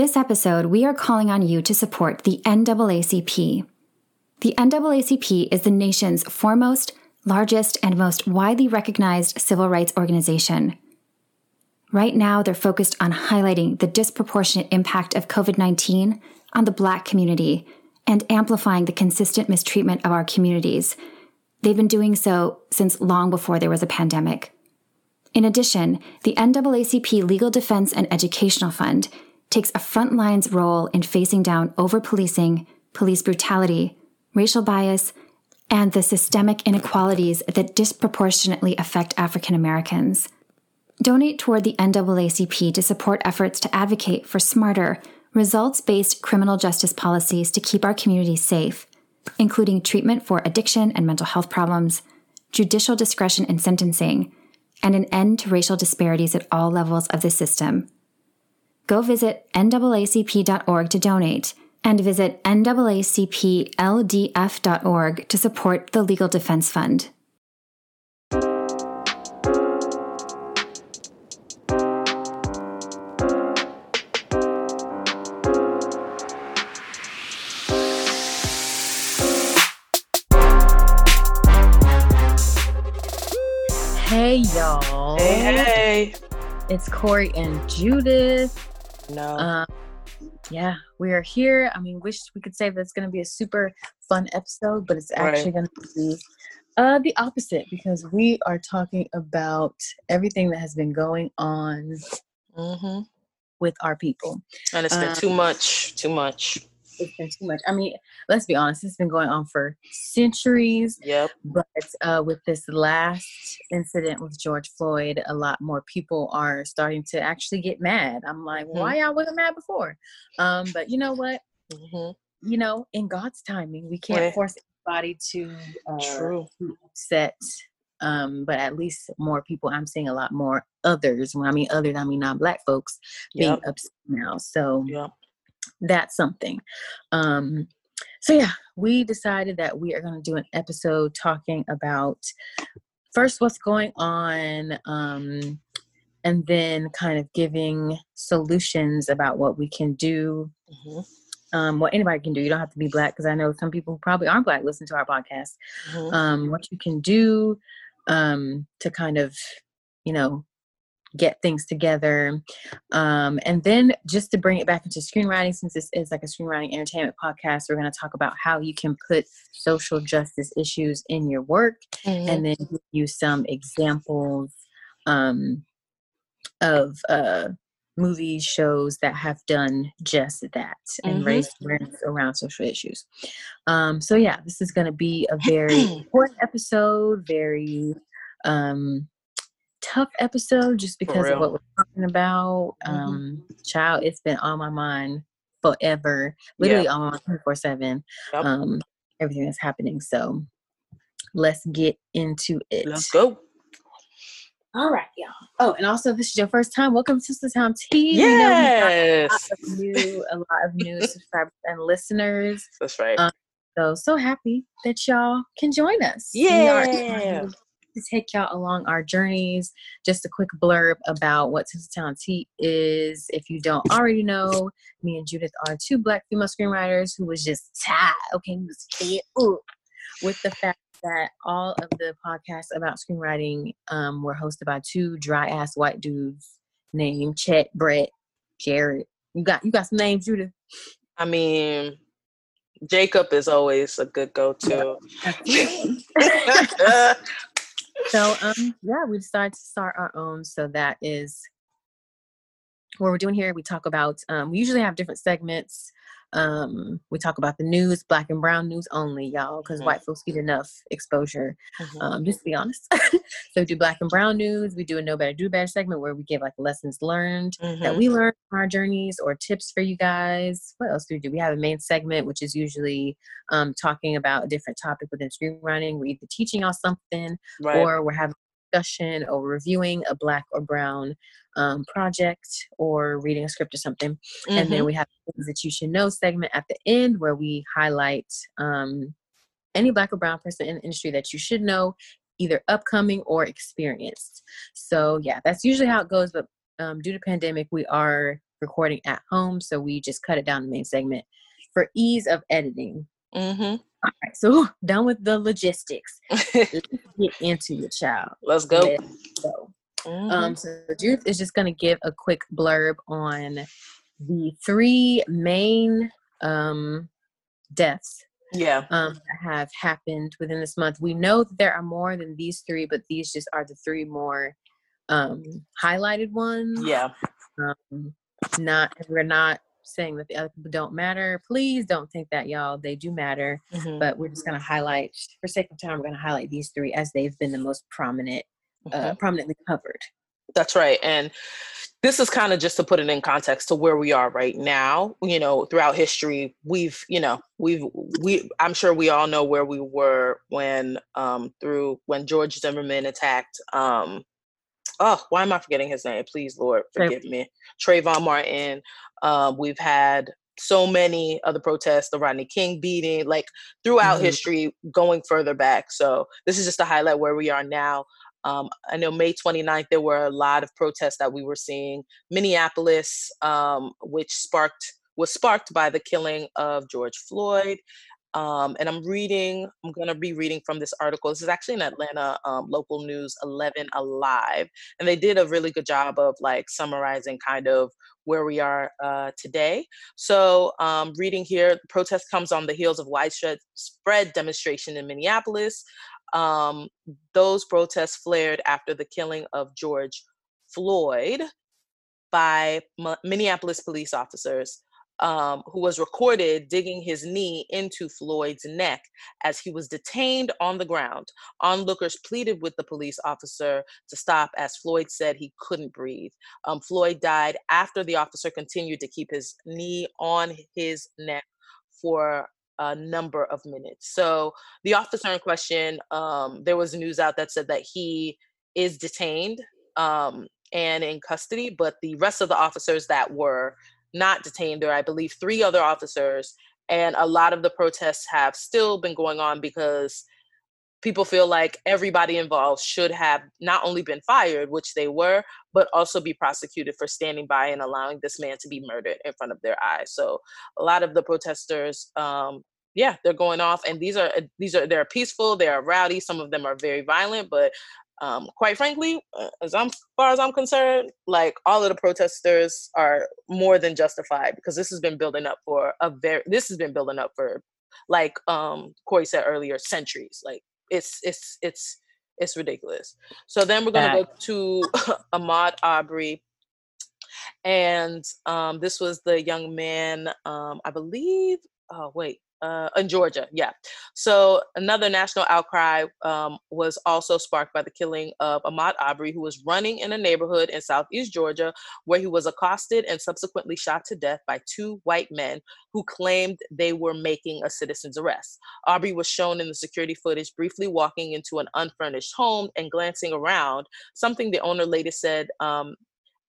This episode, we are calling on you to support the NAACP. The NAACP is the nation's foremost, largest, and most widely recognized civil rights organization. Right now, they're focused on highlighting the disproportionate impact of COVID 19 on the Black community and amplifying the consistent mistreatment of our communities. They've been doing so since long before there was a pandemic. In addition, the NAACP Legal Defense and Educational Fund takes a front lines role in facing down over policing, police brutality, racial bias, and the systemic inequalities that disproportionately affect African Americans. Donate toward the NAACP to support efforts to advocate for smarter, results based criminal justice policies to keep our communities safe, including treatment for addiction and mental health problems, judicial discretion in sentencing, and an end to racial disparities at all levels of the system. Go visit NAACP.org to donate and visit NAACPLDF.org to support the Legal Defense Fund. Hey y'all. Hey, hey. It's Corey and Judith. No. Um, yeah, we are here. I mean, wish we could say that it's going to be a super fun episode, but it's actually Right. going to be uh, the opposite because we are talking about everything that has been going on hmm with our people. And it's been Um, too much. Too much. It's been too much. I mean, let's be honest, it's been going on for centuries. Yep. But uh, with this last incident with George Floyd, a lot more people are starting to actually get mad. I'm like, Mhm. why y'all wasn't mad before? Um, but you know what? Mm-hmm. You know, in God's timing, we can't Right. force anybody to uh, True. upset. Um, but at least more people, I'm seeing a lot more others. When I mean others, I mean non-black folks being Yep. upset now. So Yep. That's something. Um, so yeah, we decided that we are going to do an episode talking about first what's going on, um, and then kind of giving solutions about what we can do. hmm Um, what anybody can do. You don't have to be black because I know some people who probably aren't black listen to our podcast. hmm Um, what you can do um, to kind of, you know, get things together. Um, and then just to bring it back into screenwriting, since this is like a screenwriting entertainment podcast, we're going to talk about how you can put social justice issues in your work Mm-hmm. and then give you some examples um, of uh, movies, shows that have done just that and Mhm. raised awareness around social issues. Um, so yeah, this is going to be a very important episode, very um, tough episode, just because of what we're talking about. Mhm. Um, child, it's been on my mind forever, literally Yeah. on my twenty four seven. Um, everything that's happening. So let's get into it. Let's go. All right, y'all. Oh, and also, if this is your first time, welcome to Sister Town Tea. We know we a lot Yes. of new, a lot of new subscribers and listeners. That's right. Um, So, so happy that y'all can join us. We Yeah. To take y'all along our journeys. Just a quick blurb about what Sister Town Tea is. If you don't already know, me and Judith are two black female screenwriters who was just tired. Okay, we was fed up with the fact that all of the podcasts about screenwriting um, were hosted by two dry ass white dudes named Chet, Brett, Jared. You got you got some names, Judith. I mean, Jacob is always a good go-to. so um yeah, we decided to start our own. So that is what we're doing here. We talk about um we usually have different segments. Um we talk about the news, black and brown news only, y'all, because Mhm. white folks get enough exposure. Mhm. um, just to be honest. so we do black and brown news. We do a no better, do better segment where we give like lessons learned that Mhm. we learned from our journeys or tips for you guys. What else do we do? We have a main segment, which is usually um, talking about a different topic within screenwriting. We're either teaching y'all something Right. or we're having discussion or reviewing a black or brown um, project or reading a script or something. And then Mhm. we have things that you should know segment at the end where we highlight um, any black or brown person in the industry that you should know, either upcoming or experienced. So yeah, that's usually how it goes. But um, due to pandemic, we are recording at home, so we just cut it down the main segment for ease of editing. Mm-hmm. All right, so done with the logistics. Let's get into your child. Let's go. Let's go. Mhm. Um, so Judith is just going to give a quick blurb on the three main um, deaths yeah. um, that have happened within this month. We know that there are more than these three, but these just are the three more um, highlighted ones. Yeah. Um, not we're not saying that the other people don't matter. Please don't think that, y'all. They do matter, Mhm. but we're just going to highlight, for sake of time, we're going to highlight these three as they've been the most prominent, uh, Mhm. prominently covered. That's right. And this is kind of just to put it in context to where we are right now. You know, throughout history, we've, you know, we've we I'm sure we all know where we were when um through when George Zimmerman attacked um oh, why am I forgetting his name? Please, Lord, forgive me. Trayvon Martin. Um, we've had so many other protests, the Rodney King beating, like throughout Mhm. history, going further back. So this is just to highlight where we are now. Um, I know May 29th, there were a lot of protests that we were seeing. Minneapolis, um, which sparked was sparked by the killing of George Floyd. Um, and I'm reading, I'm going to be reading from this article. This is actually in Atlanta um, local news 11 Alive. And they did a really good job of like summarizing kind of where we are uh, today. So, um, reading here, the protest comes on the heels of widespread demonstration in Minneapolis. Um, those protests flared after the killing of George Floyd by Minneapolis police officers um, who was recorded digging his knee into Floyd's neck as he was detained on the ground. Onlookers pleaded with the police officer to stop as Floyd said he couldn't breathe. Um, Floyd died after the officer continued to keep his knee on his neck for a number of minutes. So the officer in question, um, there was news out that said that he is detained um, and in custody, but the rest of the officers that were not detained, there are, I believe, three other officers, and a lot of the protests have still been going on because people feel like everybody involved should have not only been fired, which they were, but also be prosecuted for standing by and allowing this man to be murdered in front of their eyes. So a lot of the protesters, um, yeah, they're going off, and these are these are they're peaceful, they are rowdy. Some of them are very violent, but um, quite frankly, uh, as I'm as far as I'm concerned, like all of the protesters are more than justified because this has been building up for a very this has been building up for like um Corey said earlier, centuries. Like it's it's it's it's ridiculous. So then we're gonna go to Ahmaud Arbery. And um, this was the young man, um, I believe. Oh wait, uh, in Georgia, yeah. So another national outcry um, was also sparked by the killing of Ahmaud Arbery, who was running in a neighborhood in southeast Georgia, where he was accosted and subsequently shot to death by two white men who claimed they were making a citizen's arrest. Arbery was shown in the security footage briefly walking into an unfurnished home and glancing around, something the owner later said um,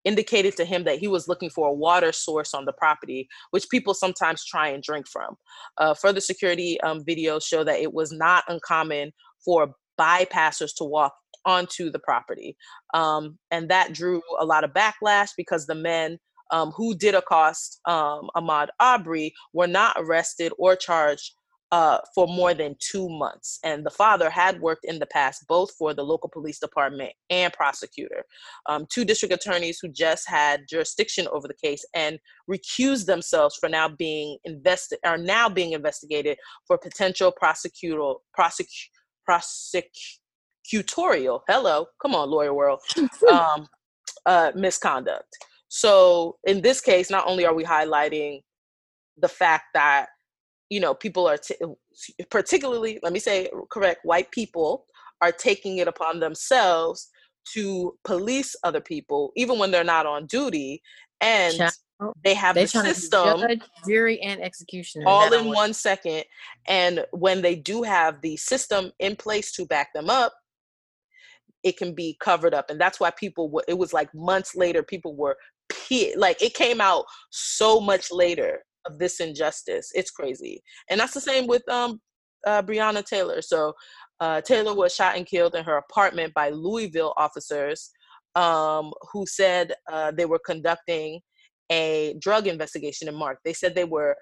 indicated to him that he was looking for a water source on the property, which people sometimes try and drink from. Uh, further security um, videos show that it was not uncommon for bypassers to walk onto the property. Um, and that drew a lot of backlash because the men um, who did accost um, Ahmaud Arbery were not arrested or charged uh, for more than two months. And the father had worked in the past both for the local police department and prosecutor. Um, two district attorneys who just had jurisdiction over the case and recused themselves for now being invested are now being investigated for potential prosecutorial prosec- prosecutorial hello come on lawyer world um, uh, misconduct so in this case not only are we highlighting the fact that you know people are t- particularly let me say correct white people are taking it upon themselves to police other people even when they're not on duty and Child, they have They the system judge, jury, and executioner. all in one second and when they do have the system in place to back them up it can be covered up and that's why people were it was like months later people were like it came out so much later of this injustice it's crazy and that's the same with um uh, Taylor so uh, Taylor was shot and killed in her apartment by Louisville officers um, who said uh, they were conducting a drug investigation in Mark. They said they were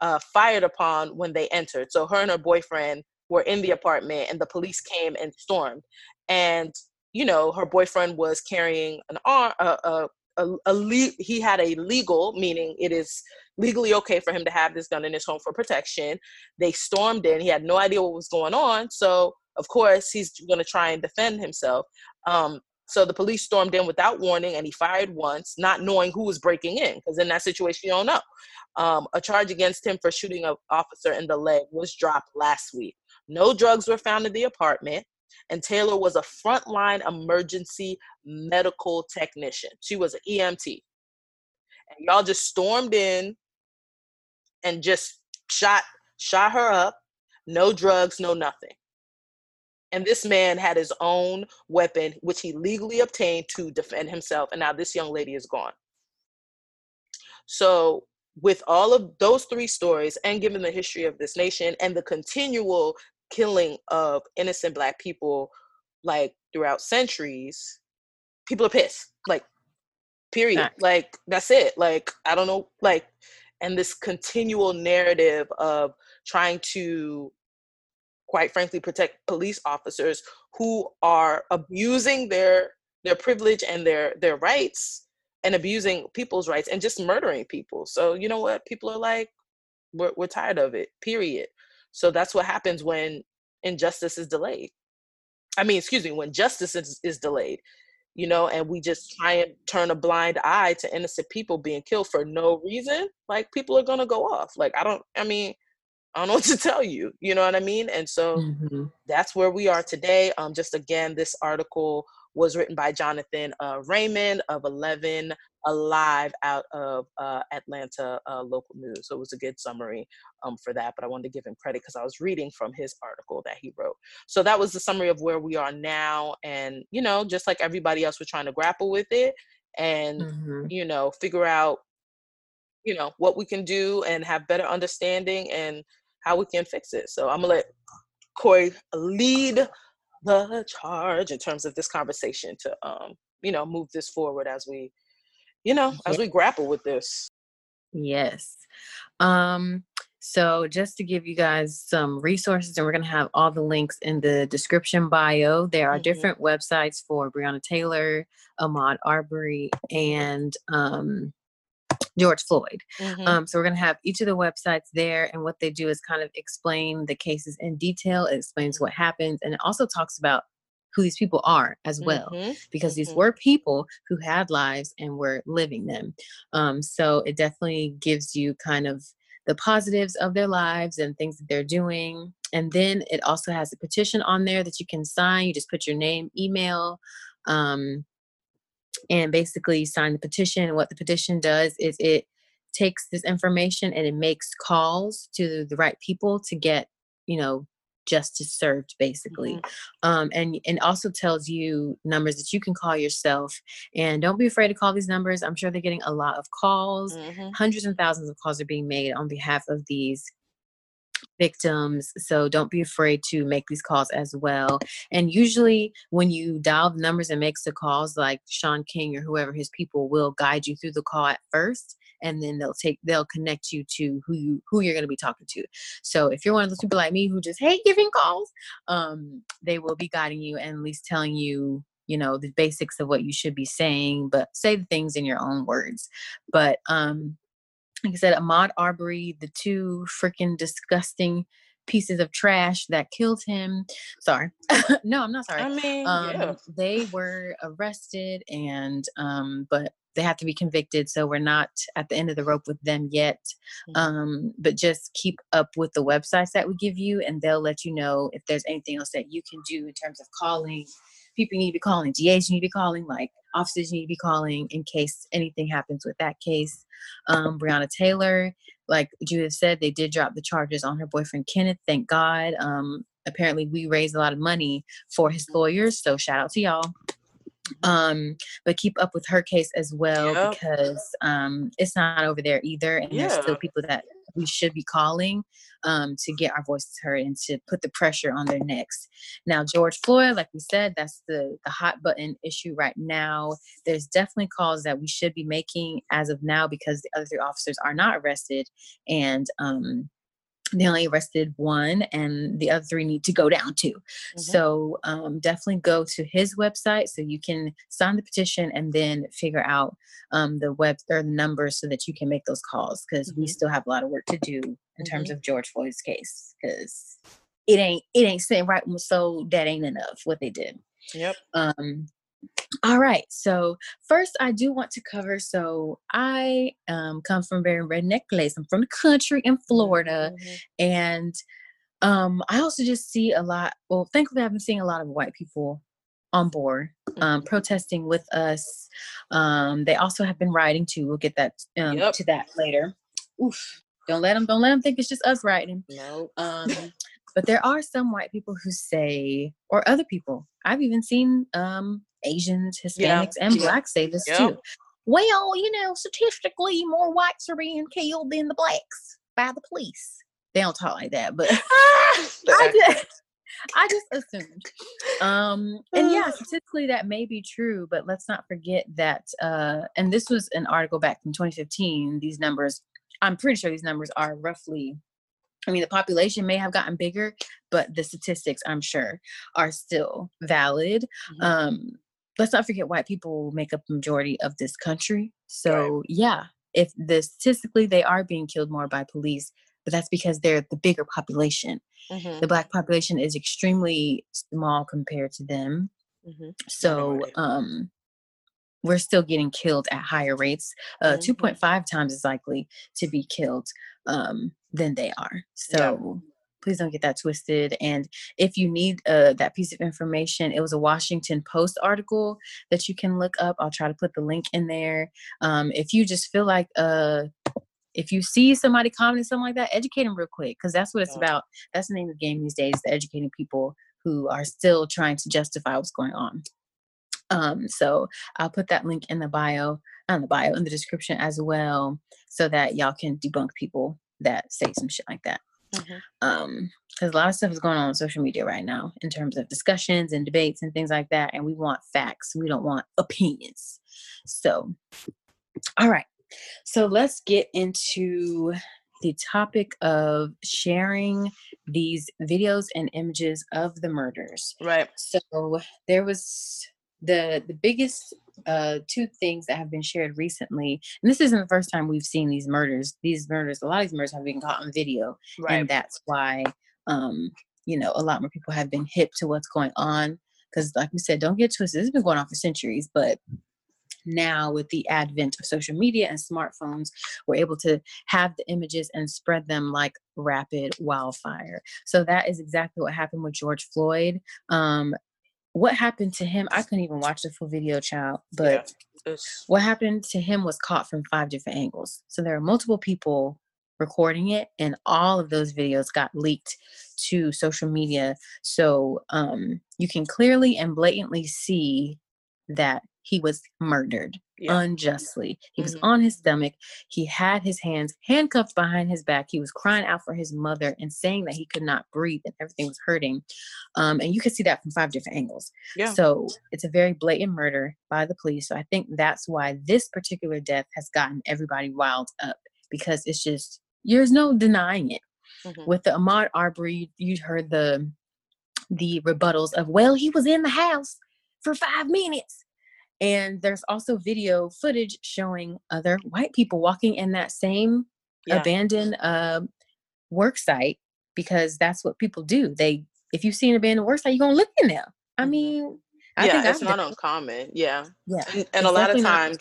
uh, fired upon when they entered. So her and her boyfriend were in the apartment, and the police came and stormed. And you know, her boyfriend was carrying an arm, a, a, a, a le- he had a legal, meaning it is legally okay for him to have this gun in his home for protection. They stormed in. He had no idea what was going on. So, of course, he's going to try and defend himself. Um, so the police stormed in without warning and he fired once, not knowing who was breaking in, because in that situation, you don't know. Um, a charge against him for shooting an officer in the leg was dropped last week. No drugs were found in the apartment, and Taylor was a frontline emergency medical technician. She was an EMT. And y'all just stormed in and just shot shot her up. No drugs, no nothing. And this man had his own weapon, which he legally obtained to defend himself. And now this young lady is gone. So, with all of those three stories, and given the history of this nation and the continual killing of innocent Black people, like throughout centuries, people are pissed. Like, period. Like, that's it. Like, I don't know. Like, and this continual narrative of trying to quite frankly protect police officers who are abusing their their privilege and their their rights and abusing people's rights and just murdering people so you know what people are like we're, we're tired of it period so that's what happens when injustice is delayed i mean excuse me when justice is, is delayed you know and we just try and turn a blind eye to innocent people being killed for no reason like people are gonna go off like i don't i mean I don't know what to tell you. You know what I mean? And so mm-hmm. that's where we are today. Um, just again, this article was written by Jonathan uh, Raymond of 11 Alive out of uh, Atlanta uh, local news. So it was a good summary um, for that. But I wanted to give him credit because I was reading from his article that he wrote. So that was the summary of where we are now. And, you know, just like everybody else, we're trying to grapple with it and, mm-hmm. you know, figure out, you know, what we can do and have better understanding and how we can fix it. So I'm gonna let Corey lead the charge in terms of this conversation to um, you know, move this forward as we, you know, as we grapple with this. Yes. Um, so just to give you guys some resources, and we're gonna have all the links in the description bio. There are mm-hmm. different websites for Breonna Taylor, Ahmaud Arbery, and um George Floyd. Mm-hmm. Um, so we're going to have each of the websites there, and what they do is kind of explain the cases in detail. It explains what happens, and it also talks about who these people are as well, mm-hmm. because mm-hmm. these were people who had lives and were living them. Um, so it definitely gives you kind of the positives of their lives and things that they're doing. And then it also has a petition on there that you can sign. You just put your name, email, um, and basically sign the petition. What the petition does is it takes this information and it makes calls to the right people to get, you know, justice served basically mm-hmm. um, and and also tells you numbers that you can call yourself and don't be afraid to call these numbers i'm sure they're getting a lot of calls mm-hmm. hundreds and thousands of calls are being made on behalf of these victims. So don't be afraid to make these calls as well. And usually, when you dial the numbers and makes the calls, like Shaun King or whoever his people will guide you through the call at first, and then they'll take they'll connect you to who you who you're going to be talking to. So if you're one of those people like me who just hate giving calls, um, they will be guiding you and at least telling you you know the basics of what you should be saying but say the things in your own words but um like I said, Ahmaud Arbery, the two freaking disgusting pieces of trash that killed him. Sorry. no, I'm not sorry. I mean, um, yeah. they were arrested and um, but they have to be convicted. So we're not at the end of the rope with them yet. Mm-hmm. Um, but just keep up with the websites that we give you and they'll let you know if there's anything else that you can do in terms of calling people you need to be calling, DAs you need to be calling, like officers you need to be calling in case anything happens with that case. Um, Breonna Taylor, like Judith said, they did drop the charges on her boyfriend Kenneth. Thank God. Um, apparently, we raised a lot of money for his lawyers, so shout out to y'all. Um, but keep up with her case as well yep. because um, it's not over there either, and yeah. there's still people that we should be calling um, to get our voices heard and to put the pressure on their necks. Now, George Floyd, like we said, that's the, the hot button issue right now. There's definitely calls that we should be making as of now because the other three officers are not arrested. And um, they only arrested one and the other three need to go down too mm-hmm. so um, definitely go to his website so you can sign the petition and then figure out um, the web or the numbers so that you can make those calls because mm-hmm. we still have a lot of work to do in mm-hmm. terms of george floyd's case because it ain't it ain't saying right so that ain't enough what they did yep um all right. So first, I do want to cover. So I um, come from a very redneck place. I'm from the country in Florida, mm-hmm. and um, I also just see a lot. Well, thankfully, I've been seeing a lot of white people on board um, mm-hmm. protesting with us. Um, they also have been riding too. We'll get that um, yep. to that later. Oof! Don't let them. Don't let them think it's just us riding. No. Um, but there are some white people who say, or other people. I've even seen um, Asians, Hispanics, yeah. and yeah. blacks say this yep. too. Well, you know, statistically, more whites are being killed than the blacks by the police. They don't talk like that, but I just, I just assumed. Um, and yeah, statistically that may be true, but let's not forget that. Uh, and this was an article back from 2015. These numbers, I'm pretty sure these numbers are roughly I mean, the population may have gotten bigger, but the statistics, I'm sure, are still valid. Mm-hmm. Um, let's not forget white people make up the majority of this country. So, right. yeah, if the statistically they are being killed more by police, but that's because they're the bigger population. Mm-hmm. The black population is extremely small compared to them. Mm-hmm. So, um, we're still getting killed at higher rates. Uh, mm-hmm. 2.5 times as likely to be killed um, than they are. So yeah. Please don't get that twisted. And if you need uh, that piece of information, it was a Washington Post article that you can look up. I'll try to put the link in there. Um, if you just feel like uh, if you see somebody commenting something like that, educate them real quick because that's what it's about. That's the name of the game these days: educating people who are still trying to justify what's going on. Um, so I'll put that link in the bio, on the bio, in the description as well, so that y'all can debunk people that say some shit like that. Mm-hmm. Um, because a lot of stuff is going on on social media right now in terms of discussions and debates and things like that, and we want facts. We don't want opinions. So, all right. So let's get into the topic of sharing these videos and images of the murders. Right. So there was the the biggest uh, two things that have been shared recently, and this isn't the first time we've seen these murders. These murders, a lot of these murders have been caught on video, right. and that's why um, you know a lot more people have been hip to what's going on. Because, like we said, don't get twisted. This has been going on for centuries, but now with the advent of social media and smartphones we're able to have the images and spread them like rapid wildfire so that is exactly what happened with george floyd um, what happened to him i couldn't even watch the full video child but yeah, what happened to him was caught from five different angles. So there are multiple people recording it and all of those videos got leaked to social media. So um, you can clearly and blatantly see that he was murdered yeah. unjustly. He was mm-hmm. on his stomach. He had his hands handcuffed behind his back. He was crying out for his mother and saying that he could not breathe and everything was hurting. Um, and you can see that from five different angles. Yeah. So it's a very blatant murder by the police. So I think that's why this particular death has gotten everybody wild up because it's just, there's no denying it. Mm-hmm. With the Ahmaud Arbery, you heard the the rebuttals of, well, he was in the house for five minutes and there's also video footage showing other white people walking in that same yeah. abandoned uh, work site because that's what people do. They, if you see an abandoned work site, you're gonna look in there. I mm-hmm. mean, I yeah, it's not uncommon. Yeah, yeah, and, and a lot of times,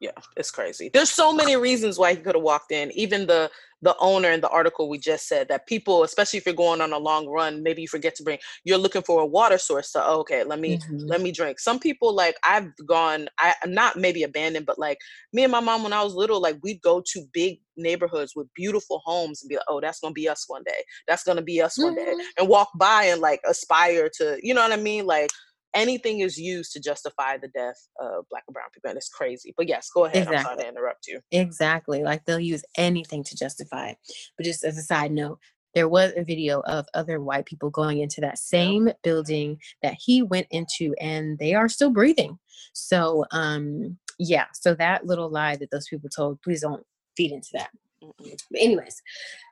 yeah, it's crazy. There's so many reasons why he could have walked in. Even the the owner in the article we just said that people, especially if you're going on a long run, maybe you forget to bring. You're looking for a water source. So oh, okay, let me mm-hmm. let me drink. Some people like I've gone. I'm not maybe abandoned, but like me and my mom when I was little, like we'd go to big neighborhoods with beautiful homes and be like, oh, that's gonna be us one day. That's gonna be us mm-hmm. one day, mm-hmm. and walk by and like aspire to, you know what I mean, like anything is used to justify the death of black and brown people and it's crazy. But yes go ahead. Exactly. i'm sorry to interrupt you. Exactly like they'll use anything to justify it. But just as a side note there was a video of other white people going into that same building that he went into and they are still breathing. So um yeah so that little lie that those people told please don't feed into that but anyways,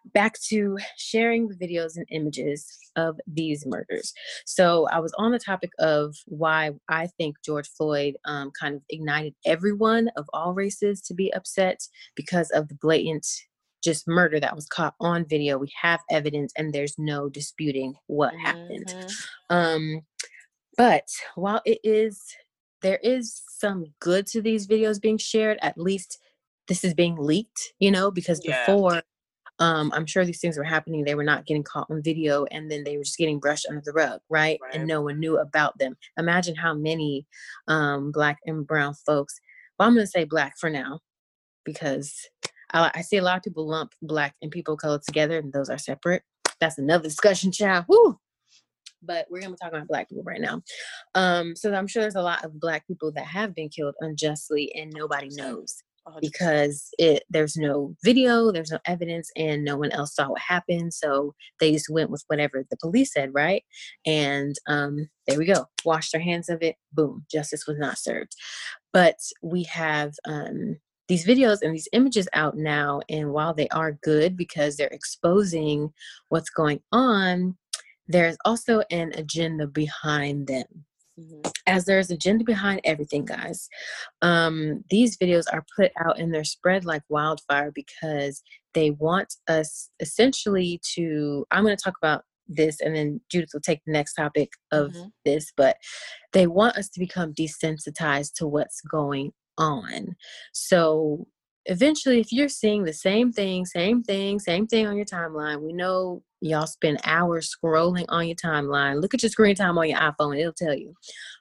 back to sharing the videos and images of these murders. So I was on the topic of why I think George Floyd um, kind of ignited everyone of all races to be upset because of the blatant just murder that was caught on video. We have evidence, and there's no disputing what mm-hmm. happened. Um, but while it is there is some good to these videos being shared, at least this is being leaked, you know, because yeah. before um, I'm sure these things were happening. They were not getting caught on video and then they were just getting brushed under the rug, right? right. And no one knew about them. Imagine how many um, black and brown folks, well, I'm going to say black for now because I, I, see a lot of people lump black and people of color together and those are separate. That's another discussion, child. Woo! But we're going to talk about black people right now. Um, so I'm sure there's a lot of black people that have been killed unjustly and nobody knows because it there's no video, there's no evidence, and no one else saw what happened. So they just went with whatever the police said, right? And um, there we go. Washed their hands of it. Boom, justice was not served. But we have um, these videos and these images out now, and while they are good because they're exposing what's going on, there's also an agenda behind them. Mm-hmm. As there's agenda behind everything, guys. Um, these videos are put out and they're spread like wildfire because they want us essentially to. I'm going to talk about this and then Judith will take the next topic of mm-hmm. this, but they want us to become desensitized to what's going on. So eventually, if you're seeing the same thing, same thing, same thing on your timeline, we know y'all spend hours scrolling on your timeline. Look at your screen time on your iPhone, it'll tell you.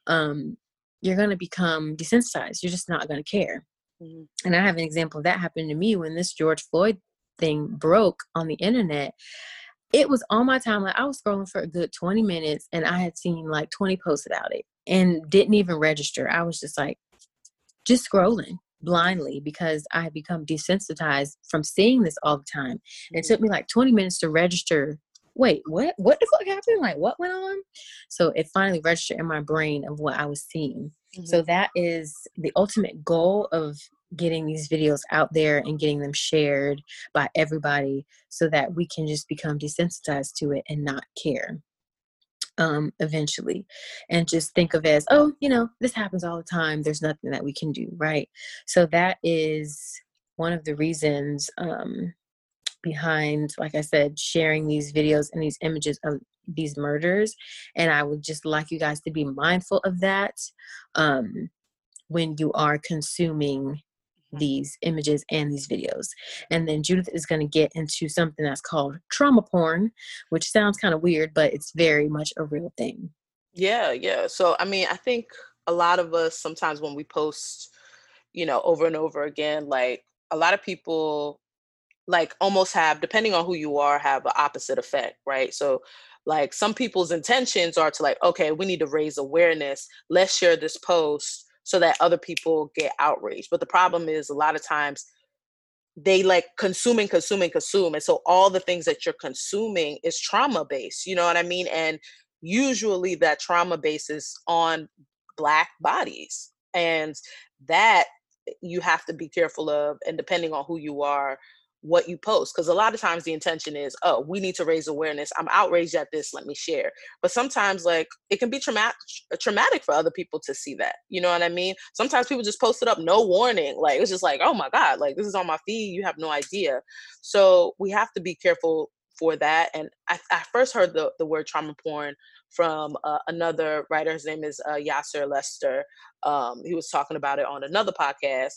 Um, you're going to become desensitized. You're just not going to care. Mm-hmm. And I have an example of that happened to me when this George Floyd thing broke on the internet. It was on my timeline. I was scrolling for a good 20 minutes and I had seen like 20 posts about it and didn't even register. I was just like, just scrolling blindly because I had become desensitized from seeing this all the time. Mm-hmm. It took me like 20 minutes to register. Wait, what? What the fuck happened? Like, what went on? So it finally registered in my brain of what I was seeing. Mm-hmm. So that is the ultimate goal of getting these videos out there and getting them shared by everybody so that we can just become desensitized to it and not care um, eventually and just think of as oh you know this happens all the time there's nothing that we can do right? So that is one of the reasons um, behind like i said sharing these videos and these images of these murders and i would just like you guys to be mindful of that um, when you are consuming these images and these videos. And then Judith is going to get into something that's called trauma porn, which sounds kind of weird, but it's very much a real thing. Yeah, yeah. So, I mean, I think a lot of us sometimes when we post, you know, over and over again, like a lot of people like almost have depending on who you are have an opposite effect right so like some people's intentions are to like okay we need to raise awareness let's share this post so that other people get outraged. But the problem is a lot of times they like consuming, consuming, consume. And so all the things that you're consuming is trauma based, you know what I mean? And usually that trauma base is on black bodies. And that eh, you have to be careful of and depending on who you are what you post because a lot of times the intention is oh we need to raise awareness. I'm outraged at this. Let me share. But sometimes like it can be traumatic traumatic for other people to see that you know what i mean? Sometimes people just post it up no warning. Like it's just like oh my god like this is on my feed. You have no idea. So we have to be careful for that and i, I first heard the, the word trauma porn from uh, another writer. His name is uh, Yassir Lester. Um, he was talking about it on another podcast.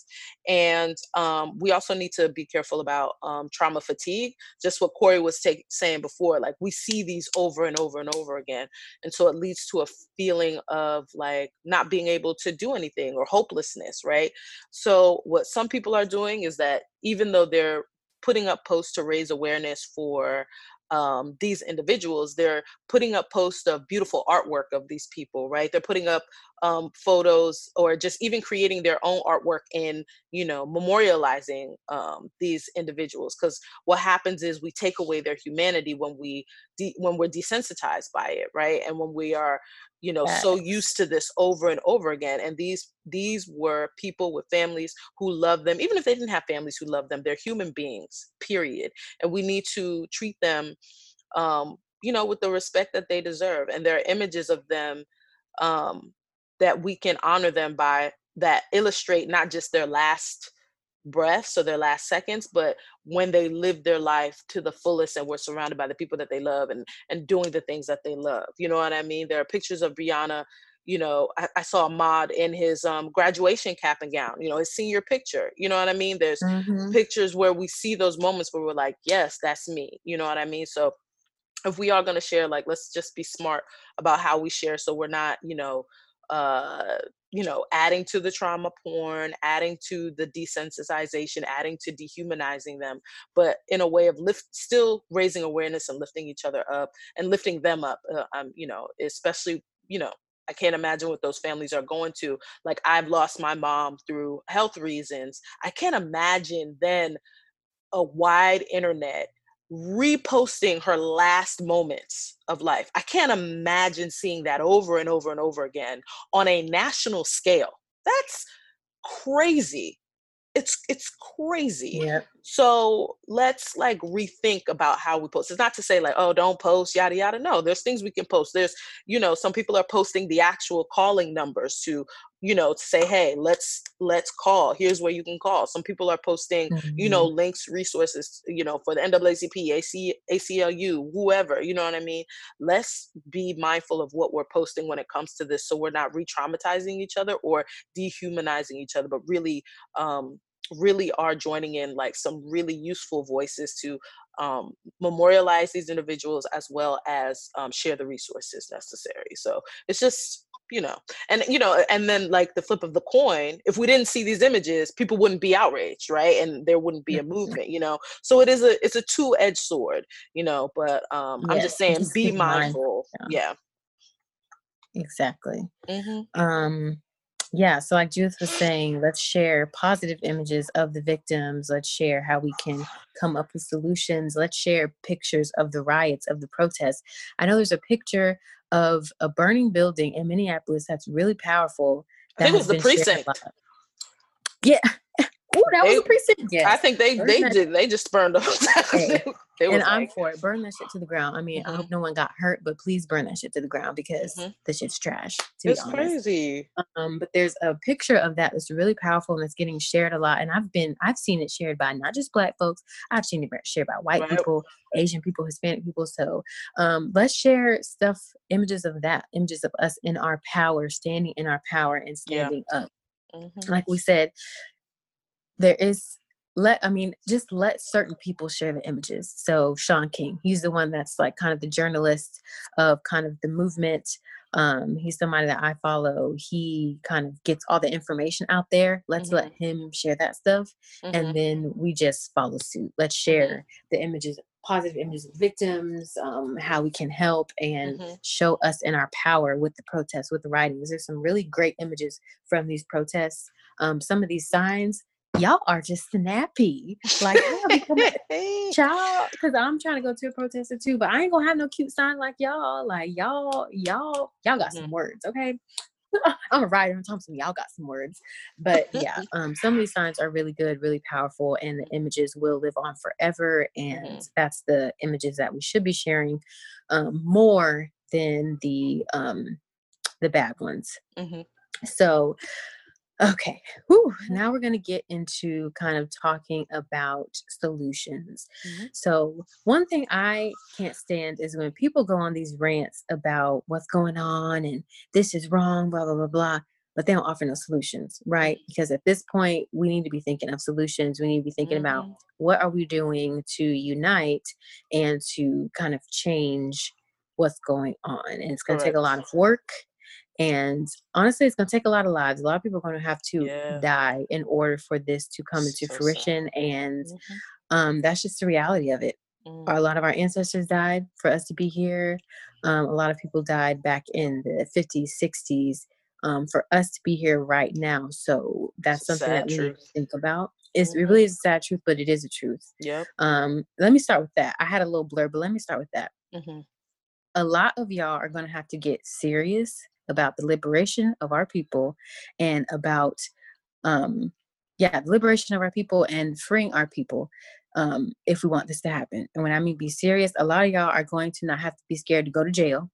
And um, we also need to be careful about um, trauma fatigue, just what Corey was take, saying before. Like we see these over and over and over again. And so it leads to a feeling of like not being able to do anything or hopelessness, right? So what some people are doing is that even though they're putting up posts to raise awareness for um, these individuals. They're putting up posts of beautiful artwork of these people right? They're putting up um, photos or just even creating their own artwork and you know memorializing um, these individuals because what happens is we take away their humanity when we de- when we're desensitized by it right and when we are you know yes. so used to this over and over again and these these were people with families who love them even if they didn't have families who love them they're human beings period and we need to treat them um you know with the respect that they deserve and there are images of them um that we can honor them by that illustrate not just their last breaths or their last seconds but when they live their life to the fullest and we're surrounded by the people that they love and and doing the things that they love you know what i mean? There are pictures of Breonna you know I, I saw Ahmaud in his um, graduation cap and gown you know his senior picture you know what i mean? There's mm-hmm. pictures where we see those moments where we're like yes that's me you know what i mean? So if we are going to share like let's just be smart about how we share so we're not you know uh, you know, adding to the trauma porn, adding to the desensitization, adding to dehumanizing them, but in a way of lift, still raising awareness and lifting each other up and lifting them up. Uh, um, you know, especially, you know, I can't imagine what those families are going to. Like, I've lost my mom through health reasons. I can't imagine then a wide internet reposting her last moments of life. I can't imagine seeing that over and over and over again on a national scale. That's crazy it's it's crazy. Yeah. So let's like rethink about how we post. It's not to say like, oh, don't post, yada yada. No, there's things we can post. There's, you know, some people are posting the actual calling numbers to, you know, to say, hey, let's let's call. Here's where you can call. Some people are posting, mm-hmm. you know, mm-hmm. links, resources, you know, for the NAACP, AC, ACLU, whoever. You know what I mean? Let's be mindful of what we're posting when it comes to this, so we're not re-traumatizing each other or dehumanizing each other, but really um, really are joining in like some really useful voices to um, memorialize these individuals as well as um, share the resources necessary. So it's just you know and you know and then like the flip of the coin if we didn't see these images people wouldn't be outraged right and there wouldn't be a mm-hmm. movement you know so it is a it's a two-edged sword you know but um i'm just saying just be mindful yeah. yeah. exactly mm-hmm. um yeah, so like Judith was saying, let's share positive images of the victims. Let's share how we can come up with solutions. Let's share pictures of the riots, of the protests. I know there's a picture of a burning building in Minneapolis that's really powerful. That I think it was the precinct. Yeah. Oh, that they, was a precinct. Yes. I think they they did they just burned up. Okay. and like, I'm for it. Burn that shit to the ground. I mean, mm-hmm. I hope no one got hurt, but please burn that shit to the ground because mm-hmm. the shit's trash. it's crazy. Um, but there's a picture of that that's really powerful and it's getting shared a lot. And I've been, I've seen it shared by not just black folks. I've seen it shared by white right. people, Asian people, Hispanic people. So um, let's share stuff, images of that, images of us in our power, standing in our power and standing yeah. up. Mm-hmm. Like we said, there is let i mean just let certain people share the images so Shaun King he's the one that's like kind of the journalist of kind of the movement um he's somebody that i follow he kind of gets all the information out there let's mm-hmm. let him share that stuff mm-hmm. and then we just follow suit let's mm-hmm. share the images positive images of victims um, how we can help and mm-hmm. show us in our power with the protests with the writings there's some really great images from these protests um, some of these signs y'all are just snappy. Like, child, because I'm trying to go to a protester too, but I ain't gonna have no cute sign like y'all. Like, y'all, y'all, y'all got some mm-hmm. words, okay? I'm a writer. I'm Thompson. Y'all got some words, but yeah, um, some of these signs are really good, really powerful, and the images will live on forever. And mm-hmm. that's the images that we should be sharing um, more than the um, the bad ones. Mm-hmm. So, Okay. Whew. Now we're going to get into kind of talking about solutions. Mm-hmm. So, one thing I can't stand is when people go on these rants about what's going on and this is wrong, blah, blah, blah, blah, but they don't offer no solutions, right? Mm-hmm. Because at this point, we need to be thinking of solutions. We need to be thinking mm-hmm. about what are we doing to unite and to kind of change what's going on. And it's going to take a lot of work and honestly, it's going to take a lot of lives. A lot of people are going to have to yeah. die in order for this to come into so fruition. Sad. And mm-hmm. um, that's just the reality of it. mm. a lot of our ancestors died for us to be here. Um, a lot of people died back in the 50s, 60s um, for us to be here right now. So that's something that we truth. need to think about. It's, mm-hmm. It really is a sad truth, but it is a truth. Yep. Um, let me start with that. I had a little blur, but let me start with that. Mm-hmm. A lot of y'all are going to have to get serious about the liberation of our people and about um yeah the liberation of our people and freeing our people um if we want this to happen. And when i mean be serious a lot of y'all are going to not have to be scared to go to jail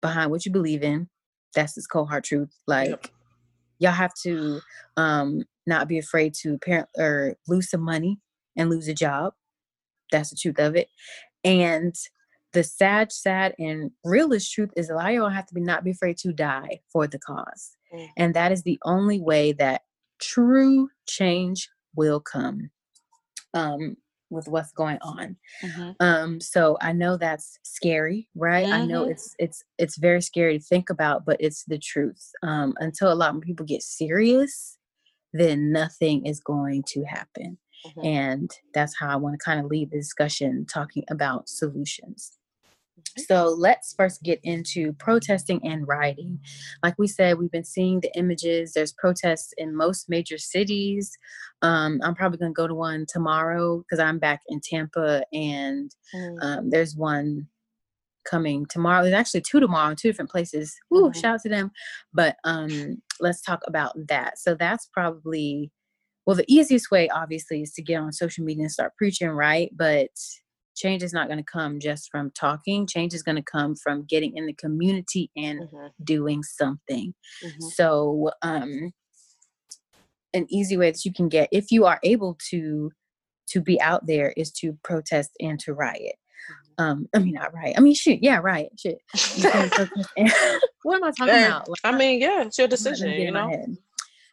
behind what you believe in. That's this cold hard truth. Like yep. y'all have to um not be afraid to parent or lose some money and lose a job. That's the truth of it. And the sad, sad, and realist truth is a lot of y'all have to be not be afraid to die for the cause. Mm. And that is the only way that true change will come um, with what's going on. Mm-hmm. Um, so I know that's scary, right? Mm-hmm. I know mm-hmm. it's it's it's very scary to think about, but it's the truth. Um, until a lot more people get serious, then nothing is going to happen. Mm-hmm. And that's how I want to kind of lead the discussion talking about solutions. So let's first get into protesting and rioting. Like we said, we've been seeing the images. There's protests in most major cities. Um, I'm probably going to go to one tomorrow because I'm back in Tampa, and mm. um, there's one coming tomorrow. There's actually two tomorrow in two different places. Woo, mm-hmm. shout out to them. But um, let's talk about that. So that's probably well, the easiest way, obviously, is to get on social media and start preaching, right? But change is not going to come just from talking change is going to come from getting in the community and mm-hmm. doing something mm-hmm. so um an easy way that you can get if you are able to to be out there is to protest and to riot mm-hmm. um i mean not riot i mean shoot yeah riot shit what am i talking about like, i mean yeah it's your decision you know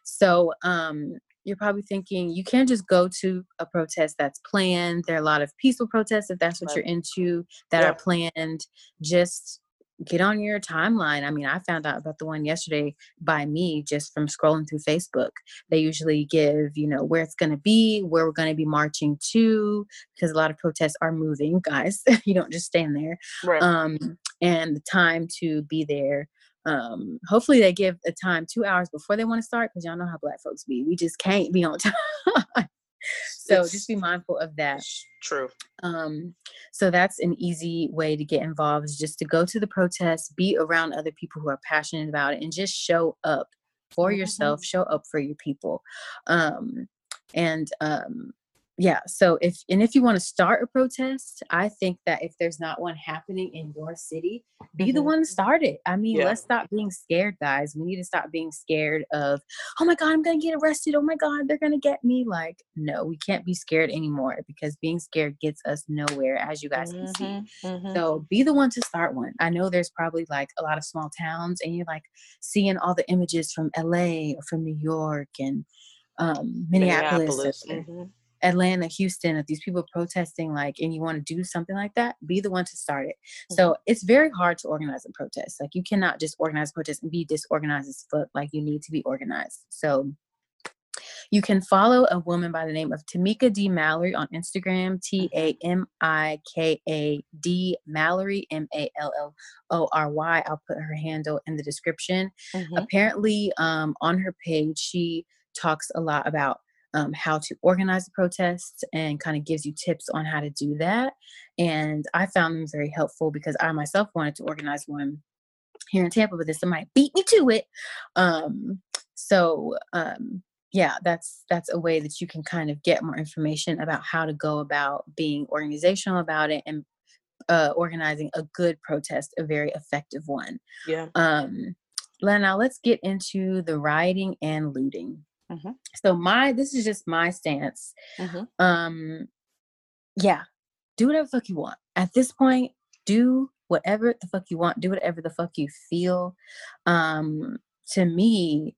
so um you're probably thinking you can't just go to a protest that's planned. There are a lot of peaceful protests if that's what right. you're into that yeah. are planned. Just get on your timeline. I mean, I found out about the one yesterday by me just from scrolling through Facebook. They usually give, you know, where it's going to be, where we're going to be marching to, because a lot of protests are moving, guys. you don't just stand there. Right. Um, and the time to be there um hopefully they give a time two hours before they want to start because y'all know how black folks be we just can't be on time. So it's, just be mindful of that. true. Um so that's an easy way to get involved is just to go to the protest be around other people who are passionate about it and just show up for mm-hmm. yourself show up for your people. Um and um yeah so if and if you want to start a protest i think that if there's not one happening in your city be mm-hmm. the one to start it i mean yeah. let's stop being scared guys we need to stop being scared of oh my god i'm gonna get arrested oh my god they're gonna get me like no we can't be scared anymore because being scared gets us nowhere as you guys mm-hmm. can see mm-hmm. mm-hmm. so be the one to start one i know there's probably like a lot of small towns and you're like seeing all the images from la or from new york and um, minneapolis, minneapolis. Mm-hmm. Atlanta, Houston, if these people protesting, like, and you want to do something like that, be the one to start it. Mm-hmm. So it's very hard to organize a protest. Like, you cannot just organize a protest and be disorganized as fuck. Like, you need to be organized. So you can follow a woman by the name of Tamika D. Mallory on Instagram, T A M I K A D Mallory, M A L L O R Y. I'll put her handle in the description. Mm-hmm. Apparently, um, on her page, she talks a lot about um, how to organize the protests and kind of gives you tips on how to do that. And I found them very helpful because I myself wanted to organize one here in Tampa, but then somebody beat me to it. Um, so um, yeah, that's that's a way that you can kind of get more information about how to go about being organizational about it and uh, organizing a good protest, a very effective one. Yeah. Um, now let's get into the rioting and looting. Mm-hmm. So my this is just my stance. Mm-hmm. Um, yeah, do whatever the fuck you want. At this point, do whatever the fuck you want. Do whatever the fuck you feel. Um, to me,